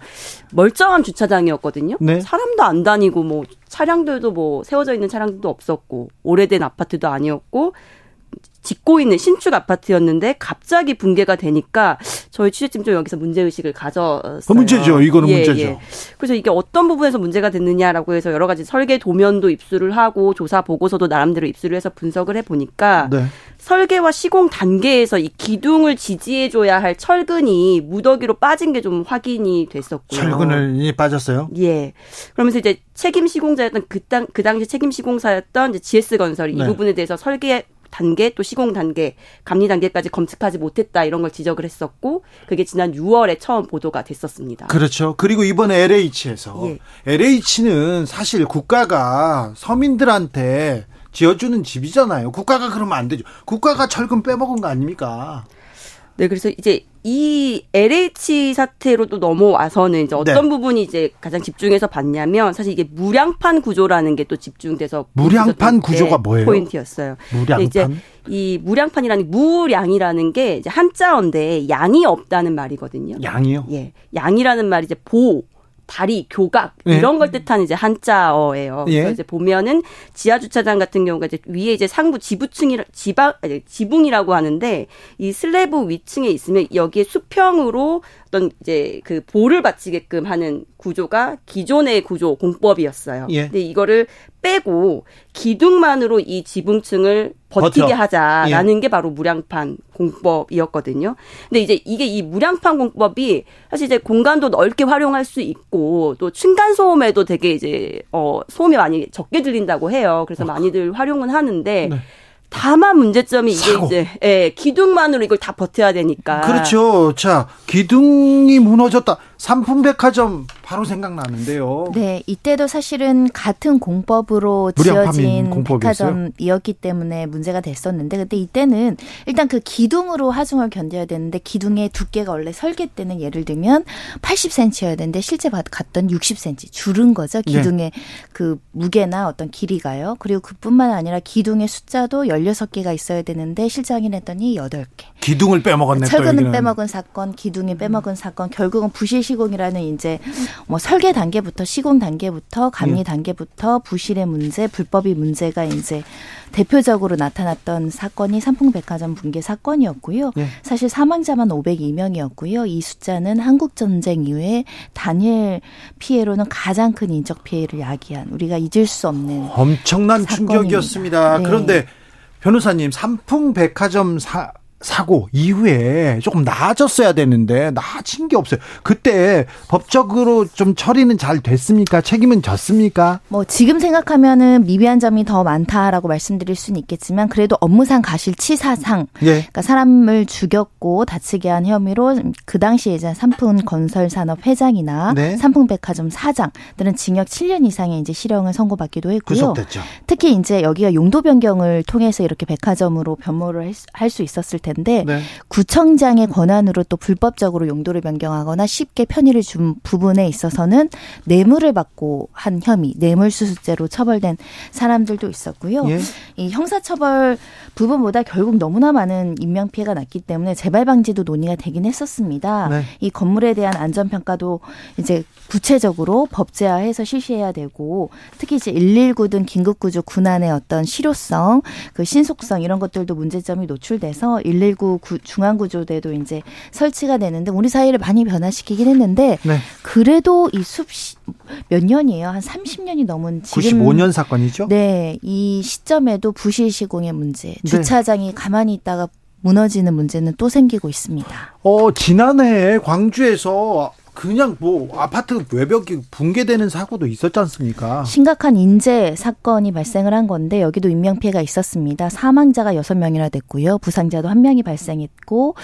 멀쩡한 주차장이었거든요. 네. 사람도 안 다니고 뭐 차량들도 뭐 세워져 있는 차량들도 없었고 오래된 아파트도 아니었고 짓고 있는 신축 아파트였는데 갑자기 붕괴가 되니까 저희 취재팀 좀 여기서 문제 의식을 가졌어요. 어, 문제죠. 이거는 예, 문제죠. 예. 그래서 이게 어떤 부분에서 문제가 됐느냐라고 해서 여러 가지 설계 도면도 입수를 하고 조사 보고서도 나름대로 입수를 해서 분석을 해 보니까 네. 설계와 시공 단계에서 이 기둥을 지지해 줘야 할 철근이 무더기로 빠진 게 좀 확인이 됐었고요. 철근이 빠졌어요. 예. 그러면서 이제 책임 시공자였던 그, 당, 그 당시 책임 시공사였던 이제 GS건설이 네. 이 부분에 대해서 설계 단계 또 시공 단계, 감리 단계까지 검측하지 못했다 이런 걸 지적을 했었고 그게 지난 6월에 처음 보도가 됐었습니다. 그렇죠. 그리고 이번에 LH에서 예. LH는 사실 국가가 서민들한테 지어주는 집이잖아요. 국가가 그러면 안 되죠. 국가가 철근 빼먹은 거 아닙니까? 네, 그래서 이제 이 LH 사태로 또 넘어와서는 이제 어떤 네. 부분이 이제 가장 집중해서 봤냐면 사실 이게 무량판 구조라는 게 또 집중돼서 무량판 구조가 게 뭐예요? 포인트였어요. 무량판? 이제 이 무량판이라는 무량이라는 게 이제 한자어인데 양이 없다는 말이거든요. 양이요? 예, 양이라는 말이 이제 보 다리, 교각 예. 이런 걸 뜻하는 이제 한자어예요. 예. 그래서 이제 보면은 지하 주차장 같은 경우가 이제 위에 이제 상부 지부층이라 지방 아니, 지붕이라고 하는데 이 슬래브 위층에 있으면 여기에 수평으로 어떤 이제 그 볼을 받치게끔 하는 구조가 기존의 구조 공법이었어요. 예. 근데 이거를 빼고 기둥만으로 이 지붕층을 버티게 버텨. 하자라는 예. 게 바로 무량판 공법이었거든요. 근데 이제 이게 이 무량판 공법이 사실 이제 공간도 넓게 활용할 수 있고 또 층간 소음에도 되게 이제 어 소음이 많이 적게 들린다고 해요. 그래서 많이들 활용은 하는데 네. 다만 문제점이 이게 사고. 이제 예, 기둥만으로 이걸 다 버텨야 되니까 그렇죠. 자, 기둥이 무너졌다. 삼풍백화점 바로 생각나는데요. 네, 이때도 사실은 같은 공법으로 지어진? 백화점이었기 때문에 문제가 됐었는데, 근데 이때는 일단 그 기둥으로 하중을 견뎌야 되는데 기둥의 두께가 원래 설계 때는 예를 들면 80cm여야 되는데 실제 받- 갔던 60cm 줄은 거죠. 네. 기둥의 그 무게나 어떤 길이가요. 그리고 그뿐만 아니라 기둥의 숫자도 16개가 있어야 되는데 실제 확인했더니 8개. 기둥을 빼먹었네. 여기는. 빼먹은 사건, 기둥이 빼먹은 사건, 결국은 부실 시공이라는 이제 뭐 설계 단계부터 시공 단계부터 감리 예. 단계부터 부실의 문제, 불법이 문제가 이제 대표적으로 나타났던 사건이 삼풍백화점 붕괴 사건이었고요. 예. 사실 사망자만 502명이었고요. 이 숫자는 한국 전쟁 이후에 단일 피해로는 가장 큰 인적 피해를 야기한 우리가 잊을 수 없는 엄청난 사건입니다. 충격이었습니다. 네. 그런데 변호사님 삼풍 백화점 사 사고 이후에 조금 나아졌어야 되는데 나아진 게 없어요. 그때 법적으로 좀 처리는 잘 됐습니까? 책임은 졌습니까? 뭐 지금 생각하면은 미비한 점이 더 많다라고 말씀드릴 수는 있겠지만 그래도 업무상 가실치사상 예. 그러니까 사람을 죽였고 다치게 한 혐의로 그 당시에 이제 삼풍 건설산업 회장이나 네. 삼풍백화점 사장들은 징역 7년 이상의 이제 실형을 선고받기도 했고요. 구속됐죠. 특히 이제 여기가 용도 변경을 통해서 이렇게 백화점으로 변모를 할 수 있었을 텐데 네. 구청장의 권한으로 또 불법적으로 용도를 변경하거나 쉽게 편의를 준 부분에 있어서는 뇌물을 받고 한 혐의, 뇌물수수죄로 처벌된 사람들도 있었고요. 예. 이 형사처벌 부분보다 결국 너무나 많은 인명 피해가 났기 때문에 재발 방지도 논의가 되긴 했었습니다. 네. 이 건물에 대한 안전 평가도 이제 구체적으로 법제화해서 실시해야 되고 특히 이제 119 등 긴급 구조 군안의 어떤 실효성, 그 신속성 이런 것들도 문제점이 노출돼서 119 구- 중앙구조대도 이제 설치가 되는데 우리 사회를 많이 변화시키긴 했는데 네. 그래도 이 숲 몇 년이에요? 한 30년이 넘은 지금 95년 사건이죠? 네, 이 시점에도 부실 시공의 문제, 네. 주차장이 가만히 있다가 무너지는 문제는 또 생기고 있습니다. 어, 지난해 광주에서 그냥 뭐 아파트 외벽이 붕괴되는 사고도 있었지 않습니까? 심각한 인재 사건이 발생을 한 건데 여기도 인명 피해가 있었습니다. 사망자가 여섯 명이나 됐고요. 부상자도 한 명이 발생했고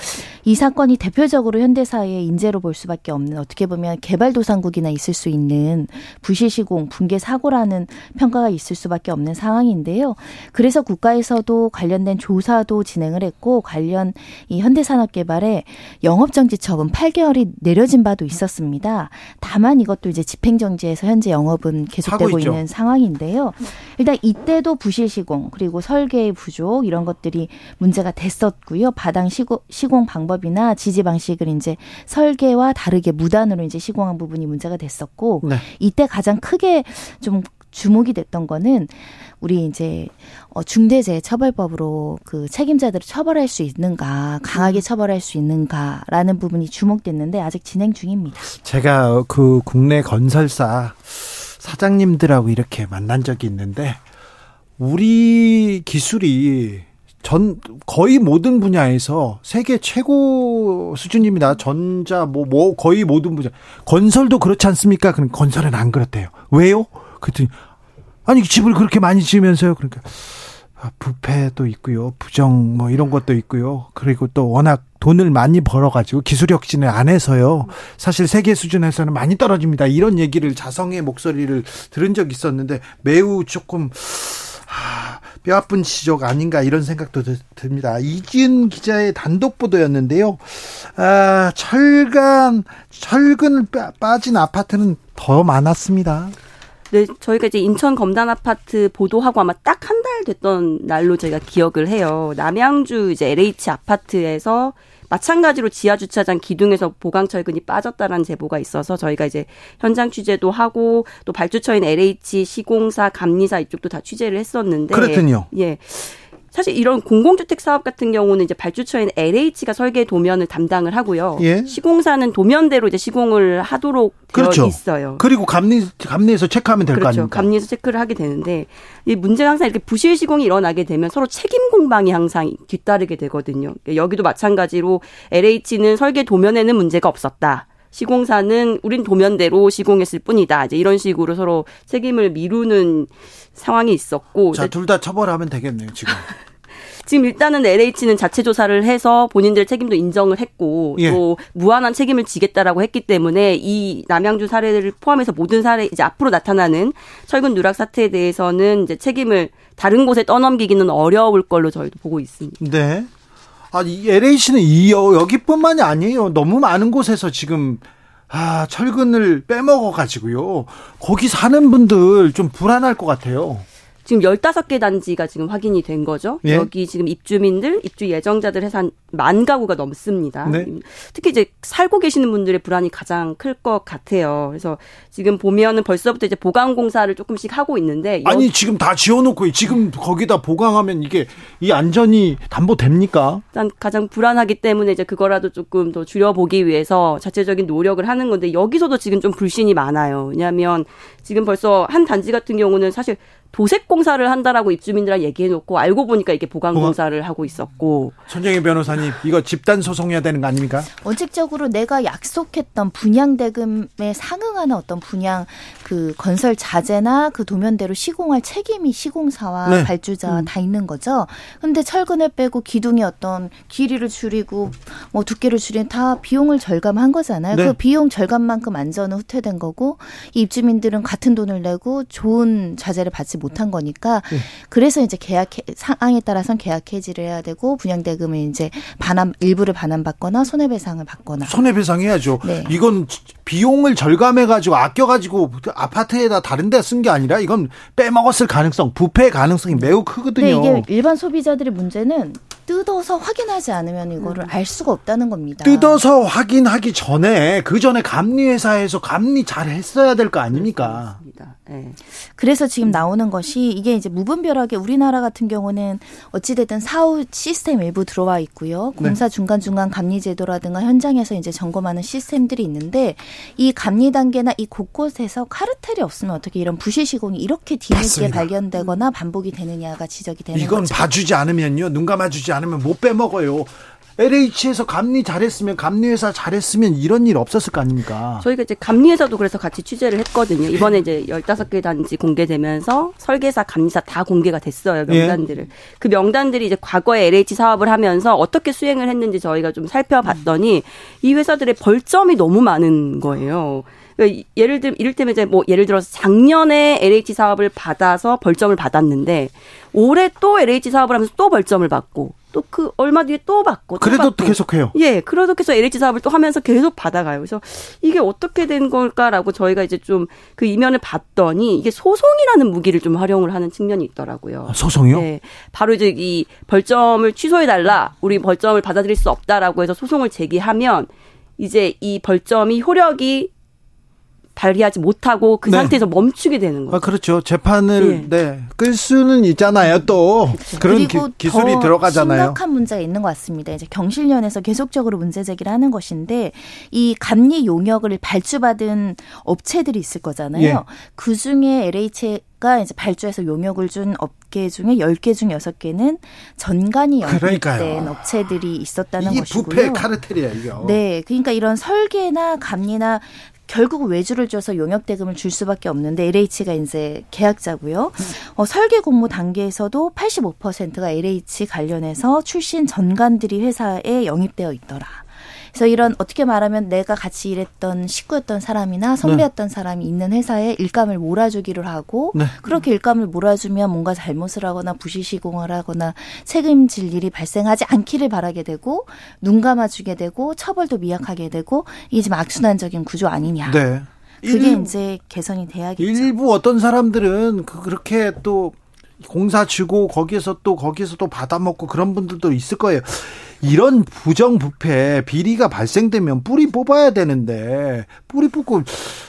이 사건이 대표적으로 현대 사회의 인재로 볼 수밖에 없는 어떻게 보면 개발도상국이나 있을 수 있는 부실시공, 붕괴 사고라는 평가가 있을 수밖에 없는 상황인데요. 그래서 국가에서도 관련된 조사도 진행을 했고 관련 이 현대산업개발에 영업정지 처분 8개월이 내려진 바도 있 었습니다. 다만 이것도 이제 집행정지에서 현재 영업은 계속되고. 있는 상황인데요. 일단 이때도 부실 시공 그리고 설계의 부족 이런 것들이 문제가 됐었고요. 바당 시고, 시공 방법이나 지지 방식을 이제 설계와 다르게 무단으로 이제 시공한 부분이 문제가 됐었고 네. 이때 가장 크게 좀 주목이 됐던 거는 우리 이제 어 중대재해처벌법으로 그 책임자들을 처벌할 수 있는가 강하게 처벌할 수 있는가라는 부분이 주목됐는데 아직 진행 중입니다. 제가 그 국내 건설사 사장님들하고 이렇게 만난 적이 있는데 우리 기술이 전 거의 모든 분야에서 세계 최고 수준입니다. 전자 뭐뭐 거의 모든 분야. 건설도 그렇지 않습니까? 그럼 건설은 안 그렇대요. 왜요? 그랬더니 아니 집을 그렇게 많이 지으면서요. 그러니까 아, 부패도 있고요. 부정 뭐 이런 것도 있고요. 그리고 또 워낙 돈을 많이 벌어가지고 기술 혁신을 안 해서요. 사실 세계 수준에서는 많이 떨어집니다. 이런 얘기를 자성의 목소리를 들은 적이 있었는데 매우 조금 하, 뼈아픈 지적 아닌가 이런 생각도 드- 듭니다. 이지은 기자의 단독 보도였는데요. 아, 철간 철근을 빠- 빠진 아파트는 더 많았습니다. 네, 저희가 이제 인천 검단 아파트 보도하고 아마 딱 한 달 됐던 날로 저희가 기억을 해요. 남양주 이제 LH 아파트에서 마찬가지로 지하 주차장 기둥에서 보강 철근이 빠졌다라는 제보가 있어서 저희가 이제 현장 취재도 하고 또 발주처인 LH 시공사 감리사 이쪽도 다 취재를 했었는데 그랬더니요. 예. 사실 이런 공공주택 사업 같은 경우는 이제 발주처인 LH가 설계 도면을 담당을 하고요. 예. 시공사는 도면대로 이제 시공을 하도록 그렇죠. 있어요. 그리고 감리 감리에서 체크하면 될거 그렇죠. 아닙니까? 감리에서 체크를 하게 되는데 이 문제가 항상 이렇게 부실 시공이 일어나게 되면 서로 책임 공방이 항상 뒤따르게 되거든요. 여기도 마찬가지로 LH는 설계 도면에는 문제가 없었다. 시공사는 우린 도면대로 시공했을 뿐이다. 이제 이런 식으로 서로 책임을 미루는 상황이 있었고 자, 둘 다 처벌하면 되겠네요, 지금. 지금 일단은 LH는 자체 조사를 해서 본인들 책임도 인정을 했고 예. 또 무한한 책임을 지겠다라고 했기 때문에 이 남양주 사례를 포함해서 모든 사례 이제 앞으로 나타나는 철근 누락 사태에 대해서는 이제 책임을 다른 곳에 떠넘기기는 어려울 걸로 저희도 보고 있습니다. 네. 아, 이 LH는 이 여- 여기뿐만이 아니에요. 너무 많은 곳에서 지금 아, 철근을 빼먹어 가지고요. 거기 사는 분들 좀 불안할 것 같아요. 지금 15개 단지가 지금 확인이 된 거죠. 예. 여기 지금 입주민들, 입주 예정자들 해서 한 만 가구가 넘습니다. 네. 특히 이제 살고 계시는 분들의 불안이 가장 클 것 같아요. 그래서 지금 보면은 벌써부터 이제 보강 공사를 조금씩 하고 있는데 아니 지금 다 지어놓고 지금 거기다 보강하면 이게 이 안전이 담보됩니까? 일단 가장 불안하기 때문에 이제 그거라도 조금 더 줄여보기 위해서 자체적인 노력을 하는 건데 여기서도 지금 좀 불신이 많아요. 왜냐하면 지금 벌써 한 단지 같은 경우는 사실 도색 공사를 한다라고 입주민들랑 얘기해놓고 알고 보니까 이게 보강 공사를 하고 있었고 손정희 변호사님 이거 집단 소송해야 되는 거 아닙니까? 원칙적으로 내가 약속했던 분양 대금에 상응하는 어떤 분양 그 건설 자재나 그 도면대로 시공할 책임이 시공사와 네. 발주자 다 있는 거죠. 근데 철근을 빼고 기둥이 어떤 길이를 줄이고 뭐 두께를 줄이는 다 비용을 절감한 거잖아요. 네. 그 비용 절감만큼 안전은 후퇴된 거고 이 입주민들은 같은 돈을 내고 좋은 자재를 받지 못한 거니까 네. 그래서 이제 계약 상황에 따라서는 계약 해지를 해야 되고 분양 대금을 이제 반환 일부를 반환받거나 손해배상을 받거나 손해배상 해야죠. 네. 이건 비용을 절감해 가지고 아껴 가지고 아파트에다 다른 데 쓴 게 아니라 이건 빼먹었을 가능성, 부패 가능성이 매우 크거든요. 근데 이게 일반 소비자들의 문제는 뜯어서 확인하지 않으면 이거를 알 수가 없다는 겁니다. 뜯어서 확인하기 전에 그 전에 감리회사에서 감리 잘 했어야 될 거 아닙니까? 있습니다. 예. 그래서 지금 나오는 것이 이게 이제 무분별하게 우리나라 같은 경우는 어찌됐든 사후 시스템 일부 들어와 있고요. 네. 공사 중간중간 감리 제도라든가 현장에서 이제 점검하는 시스템들이 있는데 이 감리 단계나 이 곳곳에서 카르텔이 없으면 어떻게 이런 부실 시공이 이렇게 뒤늦게. 발견되거나 반복이 되느냐가 지적이 되는 이건 거죠. 봐주지 않으면요. 눈 감아주지 않으면 못 빼먹어요. LH에서 감리 잘했으면 감리회사 잘했으면 이런 일 없었을 거 아닙니까? 저희가 이제 감리에서도 그래서 같이 취재를 했거든요. 이번에 이제 15개 단지 공개되면서 설계사, 감리사 다 공개가 됐어요. 명단들을. 그 명단들이 이제 과거에 LH 사업을 하면서 어떻게 수행을 했는지 저희가 좀 살펴봤더니 이 회사들의 벌점이 너무 많은 거예요. 그러니까 예를 들 이를테면 이제 뭐 예를 들어서 작년에 LH 사업을 받아서 벌점을 받았는데 올해 또 LH 사업을 하면서 또 벌점을 받고 또 그 얼마 뒤에 또 받고 또 그래도 받고. 계속해요. 예, 그러다 계속 LH 사업을 또 하면서 계속 받아가요. 그래서 이게 어떻게 된 걸까라고 저희가 이제 좀 그 이면을 봤더니 이게 소송이라는 무기를 좀 활용을 하는 측면이 있더라고요. 아, 소송이요? 네, 바로 이제 이 벌점을 취소해 달라, 우리 벌점을 받아들일 수 없다라고 해서 소송을 제기하면 이제 이 벌점이 효력이 발휘하지 못하고 그 네. 상태에서 멈추게 되는 거죠. 아, 그렇죠. 재판을 네. 끌 수는 있잖아요. 또 그런 기, 그리고 기술이 더 들어가잖아요. 심각한 문제가 있는 것 같습니다. 이제 경실련에서 계속적으로 문제 제기를 하는 것인데 이 감리 용역을 발주받은 업체들이 있을 거잖아요. 예. 그 중에 LH가 이제 발주해서 용역을 준 업계 중에 10개 중 6개는 전관이 연결된 그러니까요. 업체들이 있었다는 이게 것이고요. 부패 카르텔이야 이거. 네, 그러니까 이런 설계나 감리나 결국 외주를 줘서 용역 대금을 줄 수밖에 없는데 LH가 이제 계약자고요. 어, 설계 공모 단계에서도 85%가 LH 관련해서 출신 전관들이 회사에 영입되어 있더라. 그래서 이런 어떻게 말하면 내가 같이 일했던 식구였던 사람이나 선배였던 사람이 있는 회사에 일감을 몰아주기를 하고 네. 그렇게 일감을 몰아주면 뭔가 잘못을 하거나 부실 시공을 하거나 책임질 일이 발생하지 않기를 바라게 되고 눈 감아주게 되고 처벌도 미약하게 되고 이게 지금 악순환적인 구조 아니냐. 네. 그게 일- 이제 개선이 돼야겠죠. 일부 어떤 사람들은 그- 그렇게 또 공사 주고 거기에서 또 거기에서 또 받아먹고 그런 분들도 있을 거예요. 이런 부정부패 비리가 발생되면 뿌리 뽑아야 되는데 뿌리 뽑고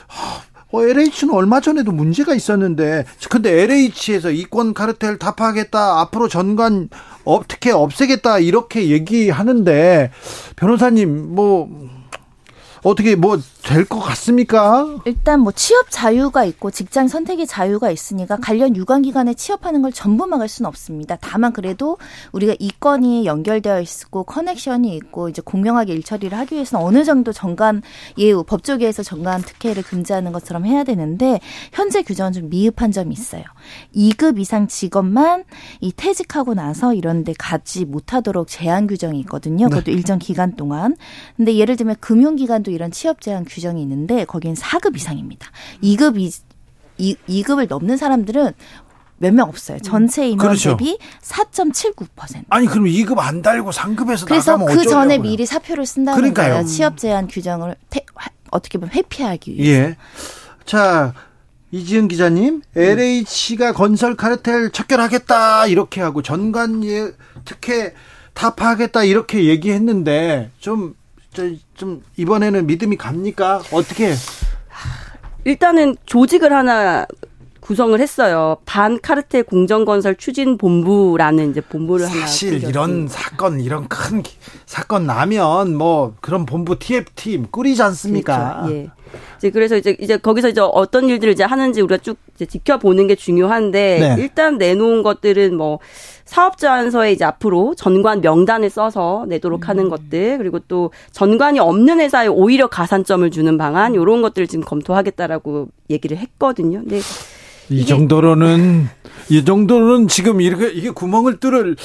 하, 어, LH는 얼마 전에도 문제가 있었는데 근데 LH에서 이권 카르텔 타파하겠다 앞으로 전관 어떻게 없애겠다 이렇게 얘기하는데 변호사님 뭐 어떻게 뭐 될 것 같습니까? 일단 뭐 취업 자유가 있고 직장 선택의 자유가 있으니까 관련 유관 기관에 취업하는 걸 전부 막을 수는 없습니다. 다만 그래도 우리가 이건이 연결되어 있고 커넥션이 있고 이제 공명하게 일처리를 하기 위해서는 어느 정도 정관 예우 법조계에서 정관 특혜를 금지하는 것처럼 해야 되는데 현재 규정은 좀 미흡한 점이 있어요. 2급 이상 직업만 이 퇴직하고 나서 이런 데 가지 못하도록 제한 규정이 있거든요. 그것도 일정 기간 동안. 근데 예를 들면 금융기관 도 이런 취업 제한 규정이 있는데 거긴 4급 이상입니다. 2급 이, 이 2급을 넘는 사람들은 몇명 없어요. 전체 인원 그렇죠. 대비 4.79%. 아니 그럼 2급 안 달고 상급에서 그래서 나가면 그 전에? 미리 사표를 쓴다는 그러니까요. 거예요. 취업 제한 규정을 태- 화- 어떻게 보면 회피하기 위해서. 예. 자, 이지은 기자님, LH가 건설 카르텔 척결하겠다 이렇게 하고 전관 예 특혜 타파하겠다 이렇게 얘기했는데 좀, 좀, 좀 이번에는 믿음이 갑니까? 어떻게? 일단은 조직을 하나 구성을 했어요. 반 카르텔 공정 건설 추진 본부라는 이제 본부를 하나 사실. 이런 사건 이런 큰 기- 사건 나면 뭐 그런 본부 TF팀 꾸리지 않습니까? 그렇죠. 예. 이제 그래서 이제 이제 거기서 이제 어떤 일들을 이제 하는지 우리가 쭉 이제 지켜보는 게 중요한데 네. 일단 내놓은 것들은 뭐 사업 제안서에 이제 앞으로 전관 명단을 써서 내도록 음. 하는 것들 그리고 또 전관이 없는 회사에 오히려 가산점을 주는 방안 이런 것들을 지금 검토하겠다라고 얘기를 했거든요. 근데 이 정도로는 이 정도로는 지금 이렇게 이게 구멍을 뚫을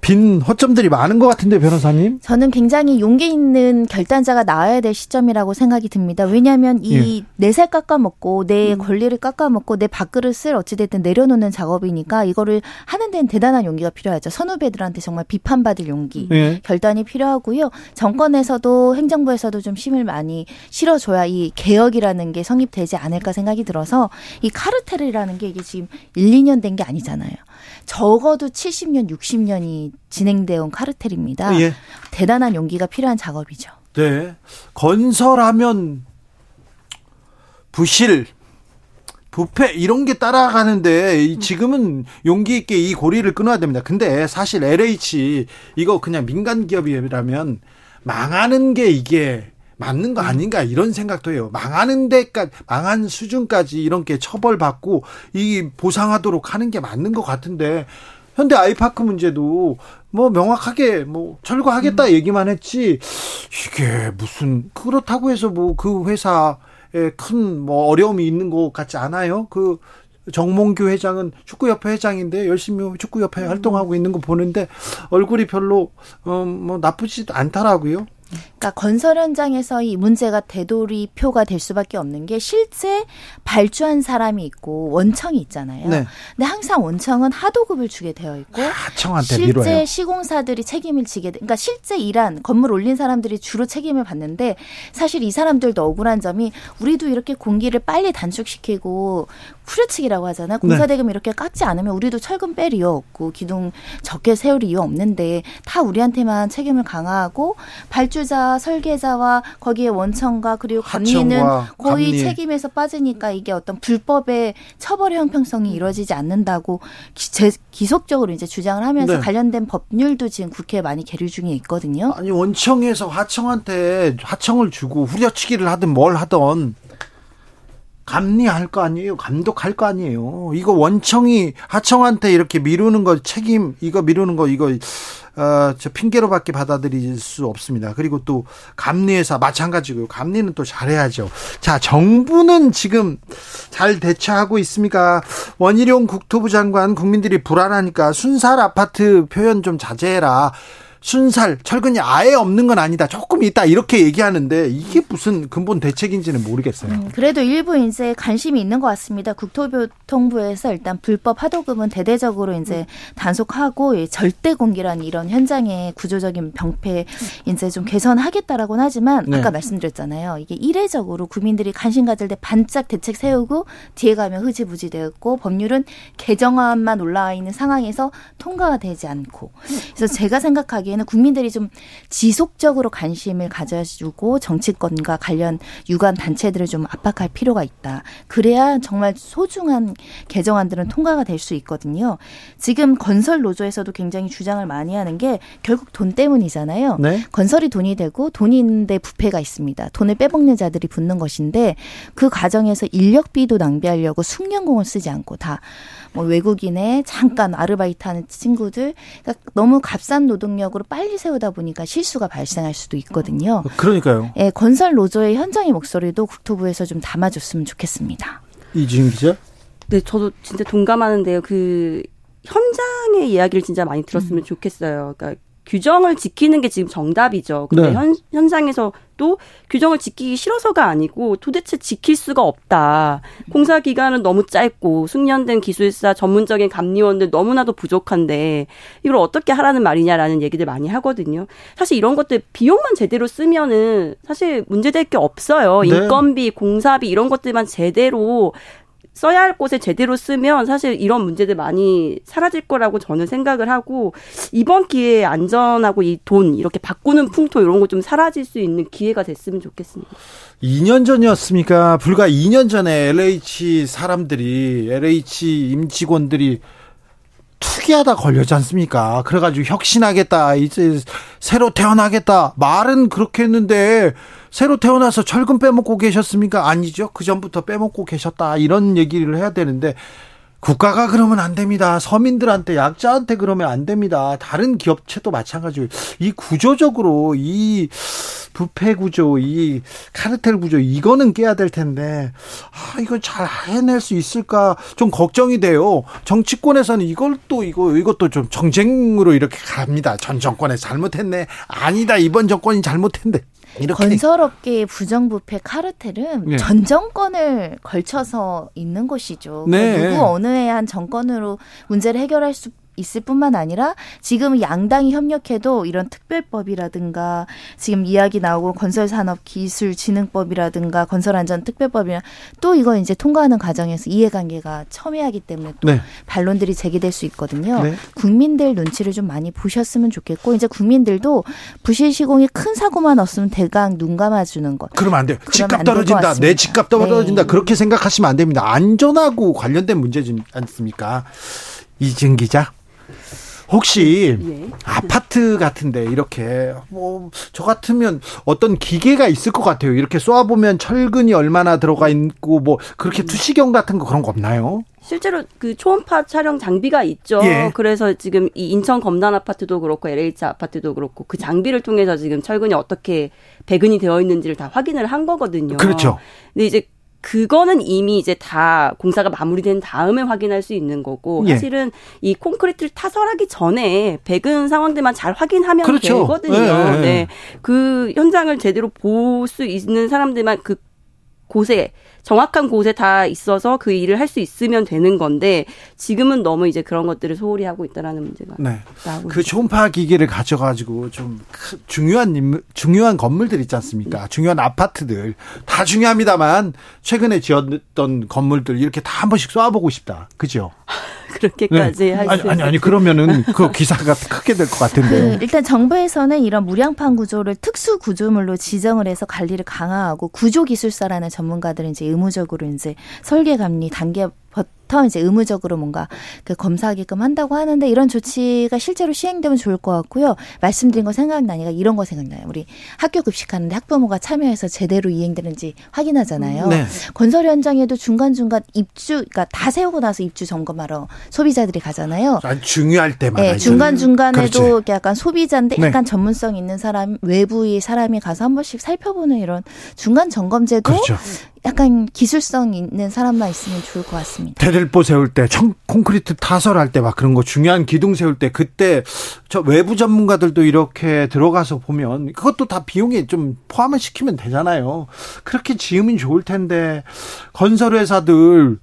빈 허점들이 많은 것 같은데 변호사님. 저는 굉장히 용기 있는 결단자가 나와야 될 시점이라고 생각이 듭니다. 왜냐하면 이 내살 깎아먹고 내 권리를 깎아먹고 내 밥그릇을 어찌됐든 내려놓는 작업이니까 이거를 하는 데는 대단한 용기가 필요하죠. 선후배들한테 정말 비판받을 용기. 예. 결단이 필요하고요. 정권에서도 행정부에서도 좀 힘을 많이 실어줘야 이 개혁이라는 게 성립되지 않을까 생각이 들어서 이 카 르텔이라는 게 이게 지금 1, 2년 된 게 아니잖아요. 적어도 70년, 60년이 진행되어 온 카르텔입니다. 예. 대단한 용기가 필요한 작업이죠. 네. 건설하면 부실, 부패 이런 게 따라가는데 이 지금은 용기 있게 이 고리를 끊어야 됩니다. 근데 사실 LH 이거 그냥 민간 기업이라면 망하는 게 이게 맞는 거 아닌가 이런 생각도 해요. 망하는 데까지 망한 수준까지 이런 게 처벌받고 이 보상하도록 하는 게 맞는 것 같은데 현대 아이파크 문제도 뭐 명확하게 뭐 철거하겠다 얘기만 했지 이게 무슨 그렇다고 해서 뭐 그 회사에 큰 뭐 어려움이 있는 것 같지 않아요? 그 정몽규 회장은 축구협회 회장인데 열심히 축구협회 활동하고 있는 거 보는데 얼굴이 별로 어뭐 나쁘지도 않더라고요. 그러니까 건설 현장에서 이 문제가 되돌이표가 될 수밖에 없는 게 실제 발주한 사람이 있고 원청이 있잖아요. 네. 근데 항상 원청은 하도급을 주게 되어 있고 하청한테 실제 미뤄요. 시공사들이 책임을 지게 돼. 그러니까 실제 일한 건물 올린 사람들이 주로 책임을 받는데 사실 이 사람들도 억울한 점이 우리도 이렇게 공기를 빨리 단축시키고 후려치기라고 하잖아요. 네. 공사 대금 이렇게 깎지 않으면 우리도 철근 뺄 이유 없고 기둥 적게 세울 이유 없는데 다 우리한테만 책임을 강화하고 발주자, 설계자와 거기에 원청과 그리고 감리는 거의 감리. 책임에서 빠지니까 이게 어떤 불법의 처벌의 형평성이 이루어지지 않는다고 기, 제, 기속적으로 이제 주장을 하면서 네. 관련된 법률도 지금 국회에 많이 계류 중에 있거든요. 아니 원청에서 하청한테 하청을 주고 후려치기를 하든 뭘 하든 감리할 거 아니에요. 감독할 거 아니에요. 이거 원청이 하청한테 이렇게 미루는 거 책임 이거 미루는 거 이거 어 저 핑계로밖에 받아들일 수 없습니다. 그리고 또 감리회사 마찬가지고요. 감리는 또 잘해야죠. 자, 정부는 지금 잘 대처하고 있습니까? 원희룡 국토부 장관 국민들이 불안하니까 순살 아파트 표현 좀 자제해라. 순살 철근이 아예 없는 건 아니다. 조금 있다 이렇게 얘기하는데 이게 무슨 근본 대책인지는 모르겠어요. 음, 그래도 일부 이제 관심이 있는 것 같습니다. 국토교통부에서 일단 불법 하도급은 대대적으로 이제 단속하고 이 절대 공개란 이런 현장의 구조적인 병폐 이제 좀 개선하겠다라고는 하지만 네. 아까 말씀드렸잖아요. 이게 이례적으로 국민들이 관심 가질 때 반짝 대책 세우고 뒤에 가면 흐지부지 되었고 법률은 개정안만 올라와 있는 상황에서 통과가 되지 않고 그래서 제가 생각하기 에는 국민들이 좀 지속적으로 관심을 가져주고 정치권과 관련 유관 단체들을 좀 압박할 필요가 있다. 그래야 정말 소중한 개정안들은 통과가 될 수 있거든요. 지금 건설 노조에서도 굉장히 주장을 많이 하는 게 결국 돈 때문이잖아요. 네. 건설이 돈이 되고 돈이 있는데 부패가 있습니다. 돈을 빼먹는 자들이 붙는 것인데 그 과정에서 인력비도 낭비하려고 숙련공을 쓰지 않고 다 뭐 외국인의 잠깐 아르바이트하는 친구들 그러니까 너무 값싼 노동력으로 빨리 세우다 보니까 실수가 발생할 수도 있거든요. 그러니까요. 예, 건설 노조의 현장의 목소리도 국토부에서 좀 담아줬으면 좋겠습니다. 이지은 기자. 네, 저도 진짜 동감하는데요. 그 현장의 이야기를 진짜 많이 들었으면 좋겠어요. 그러니까 규정을 지키는 게 지금 정답이죠. 근데 네. 현, 현장에서 또 규정을 지키기 싫어서가 아니고 도대체 지킬 수가 없다. 공사 기간은 너무 짧고 숙련된 기술사 전문적인 감리원들 너무나도 부족한데 이걸 어떻게 하라는 말이냐라는 얘기들 많이 하거든요. 사실 이런 것들 비용만 제대로 쓰면은 사실 문제될 게 없어요. 네. 인건비, 공사비 이런 것들만 제대로 써야 할 곳에 제대로 쓰면 사실 이런 문제들 많이 사라질 거라고 저는 생각을 하고 이번 기회에 안전하고 이 돈 이렇게 바꾸는 풍토 이런 거 좀 사라질 수 있는 기회가 됐으면 좋겠습니다. 2년 전이었습니까? 불과 2년 전에 LH 사람들이 LH 임직원들이 투기하다 걸렸지 않습니까? 그래가지고 혁신하겠다, 이제 새로 태어나겠다. 말은 그렇게 했는데 새로 태어나서 철근 빼먹고 계셨습니까? 아니죠. 그 전부터 빼먹고 계셨다. 이런 얘기를 해야 되는데 국가가 그러면 안 됩니다. 서민들한테 약자한테 그러면 안 됩니다. 다른 기업체도 마찬가지고 이 구조적으로 이 부패 구조, 이 카르텔 구조 이거는 깨야 될 텐데 아 이거 잘 해낼 수 있을까 좀 걱정이 돼요. 정치권에서는 이걸 또 이거 이것도 좀 정쟁으로 이렇게 갑니다. 전 정권에 잘못했네. 아니다 이번 정권이 잘못했네. 이렇게 건설업계의 부정부패 카르텔은 네. 전 정권을 걸쳐서 있는 것이죠. 네. 누구 어느 한 정권으로 문제를 해결할 수 있을 뿐만 아니라 지금 양당이 협력해도 이런 특별법이라든가 지금 이야기 나오고 건설산업기술진흥법이라든가 건설안전특별법이나 또 이거 이제 통과하는 과정에서 이해관계가 첨예하기 때문에 또 네. 반론들이 제기될 수 있거든요. 네. 국민들 눈치를 좀 많이 보셨으면 좋겠고 이제 국민들도 부실 시공이 큰 사고만 없으면 대강 눈 감아주는 것. 그러면 안 돼요. 집값 떨어진다. 내. 집값 떨어진다. 네. 그렇게 생각하시면 안 됩니다. 안전하고 관련된 문제지 않습니까? 이진 기자. 혹시 예. 아파트 같은데 이렇게 뭐 저 같으면 어떤 기계가 있을 것 같아요. 이렇게 쏘아 보면 철근이 얼마나 들어가 있고 뭐 그렇게 투시경 같은 거 그런 거 없나요? 실제로 그 초음파 촬영 장비가 있죠. 예. 그래서 지금 이 인천 검단 아파트도 그렇고 LH 아파트도 그렇고 그 장비를 통해서 지금 철근이 어떻게 배근이 되어 있는지를 다 확인을 한 거거든요. 그렇죠. 근데 이제 그거는 이미 이제 다 공사가 마무리된 다음에 확인할 수 있는 거고 예. 사실은 이 콘크리트를 타설하기 전에 배근 상황들만 잘 확인하면 그렇죠. 되거든요. 예, 예, 예. 네. 그 현장을 제대로 볼 수 있는 사람들만 그 곳에 정확한 곳에 다 있어서 그 일을 할 수 있으면 되는 건데 지금은 너무 이제 그런 것들을 소홀히 하고 있다라는 문제가 네. 나오고 그. 초음파 기계를 가져가지고 좀 크- 중요한 인물, 중요한 건물들 있지 않습니까? 중요한 아파트들 다 중요합니다만 최근에 지었던 건물들 이렇게 다 한 번씩 쏴보고 싶다. 그죠? 그렇게까지 할수 아니, 아니 아니 그러면은 그 기사가 크게 될것그 같은데. 일단 정부에서는 이런 무량판 구조를 특수 구조물로 지정을 해서 관리를 강화하고 구조 기술사라는 전문가들은 이제 의무적으로 이제 설계 감리 단계 부터 이제 의무적으로 뭔가 그 검사하게끔 한다고 하는데 이런 조치가 실제로 시행되면 좋을 것 같고요. 말씀드린 거 생각나니까 이런 거 생각나요. 우리 학교 급식하는데 학부모가 참여해서 제대로 이행되는지 확인하잖아요. 네. 건설 현장에도 중간중간 입주, 그러니까 다 세우고 나서 입주 점검하러 소비자들이 가잖아요. 아주 중요할 때마다. 네, 이제. 중간 중간에도 그렇지. 약간 소비자인데 네. 약간 전문성 있는 사람 외부의 사람이 가서 한 번씩 살펴보는 이런 중간 점검제도 그렇죠. 약간 기술성 있는 사람만 있으면 좋을 것 같습니다. 대들보 세울 때, 청, 콘크리트 타설할 때 막 그런 거 중요한 기둥 세울 때 그때 저 외부 전문가들도 이렇게 들어가서 보면 그것도 다 비용에 좀 포함을 시키면 되잖아요. 그렇게 지으면 좋을 텐데 건설 회사들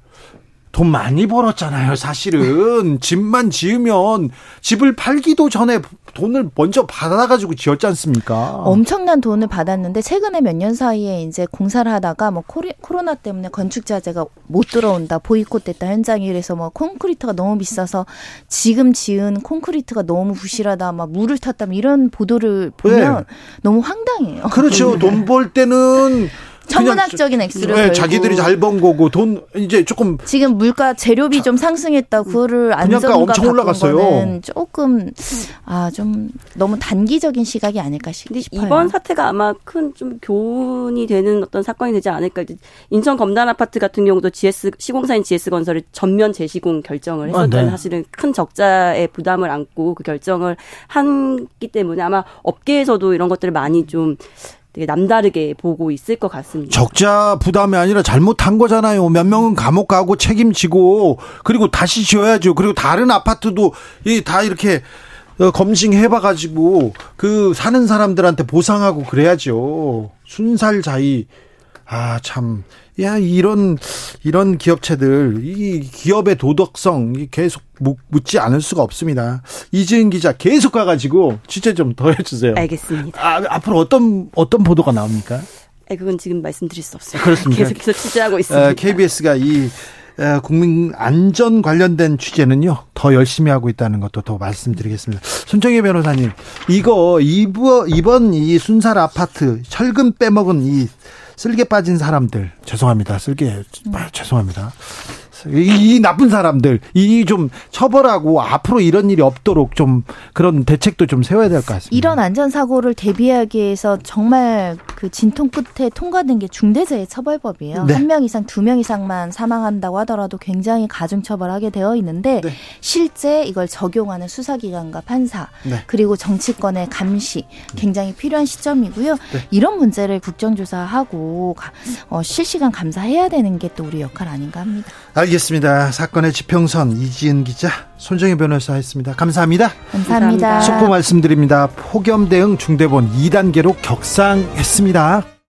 돈 많이 벌었잖아요, 사실은. 집만 지으면 집을 팔기도 전에 돈을 먼저 받아가지고 지었지 않습니까? 엄청난 돈을 받았는데 최근에 몇 년 사이에 이제 공사를 하다가 뭐 코리, 코로나 때문에 건축 자재가 못 들어온다 보이콧됐다 현장이 그래서 뭐 콘크리트가 너무 비싸서 지금 지은 콘크리트가 너무 부실하다 막 물을 탔다 뭐 이런 보도를 보면 너무 황당해요. 그렇죠. 돈 벌 때는 천문학적인 액수를 네, 벌고. 자기들이 잘 번 거고 돈 이제 조금 지금 물가 재료비 좀 상승했다 그거를 안정가 엄청 올라갔어요. 거는 조금 아 좀 너무 단기적인 시각이 아닐까 싶- 근데 싶어요. 이번 사태가 아마 큰 좀 교훈이 되는 어떤 사건이 되지 않을까. 이제 인천 검단 아파트 같은 경우도 GS 시공사인 GS 건설이 전면 재시공 결정을 했었던 아, 네. 사실은 큰 적자의 부담을 안고 그 결정을 했기 때문에 아마 업계에서도 이런 것들을 많이 좀 되게 남다르게 보고 있을 것 같습니다. 적자 부담이 아니라 잘못한 거잖아요. 몇 명은 감옥 가고 책임지고 그리고 다시 지어야죠. 그리고 다른 아파트도 이다 이렇게 어, 검증해봐가지고 그 사는 사람들한테 보상하고 그래야죠. 순살자의 아 참. 야 이런 이런 기업체들 이 기업의 도덕성 계속 묻지 않을 수가 없습니다. 이지은 기자 계속 가가지고 취재 좀 더 해주세요. 알겠습니다. 아, 앞으로 어떤 어떤 보도가 나옵니까? 아, 그건 지금 말씀드릴 수 없어요. 그렇습니다. 계속해서 취재하고 있습니다. KBS가 이 국민 안전 관련된 취재는요 더 열심히 하고 있다는 것도 더 말씀드리겠습니다. 손정혜 변호사님 이거 이번 이번 이 순살 아파트 철근 빼먹은 이 쓸개 빠진 사람들 죄송합니다 쓸개 아, 죄송합니다 이, 이 나쁜 사람들 이 좀 처벌하고 앞으로 이런 일이 없도록 좀 그런 대책도 좀 세워야 될 것 같습니다. 이런 안전 사고를 대비하기 위해서 정말 그 진통 끝에 통과된 게 중대재해 처벌법이에요. 네. 한명 이상 두 명 이상만 사망한다고 하더라도 굉장히 가중 처벌하게 되어 있는데 네. 실제 이걸 적용하는 수사기관과 판사 네. 그리고 정치권의 감시 굉장히 필요한 시점이고요. 네. 이런 문제를 국정조사하고 가- 어, 실시간 감사해야 되는 게 또 우리 역할 아닌가 합니다. 알겠습니다. 사건의 지평선 이지은 기자 손정혜 변호사였습니다. 감사합니다. 감사합니다. 속보 말씀드립니다. 폭염 대응 중대본 2단계로 격상했습니다.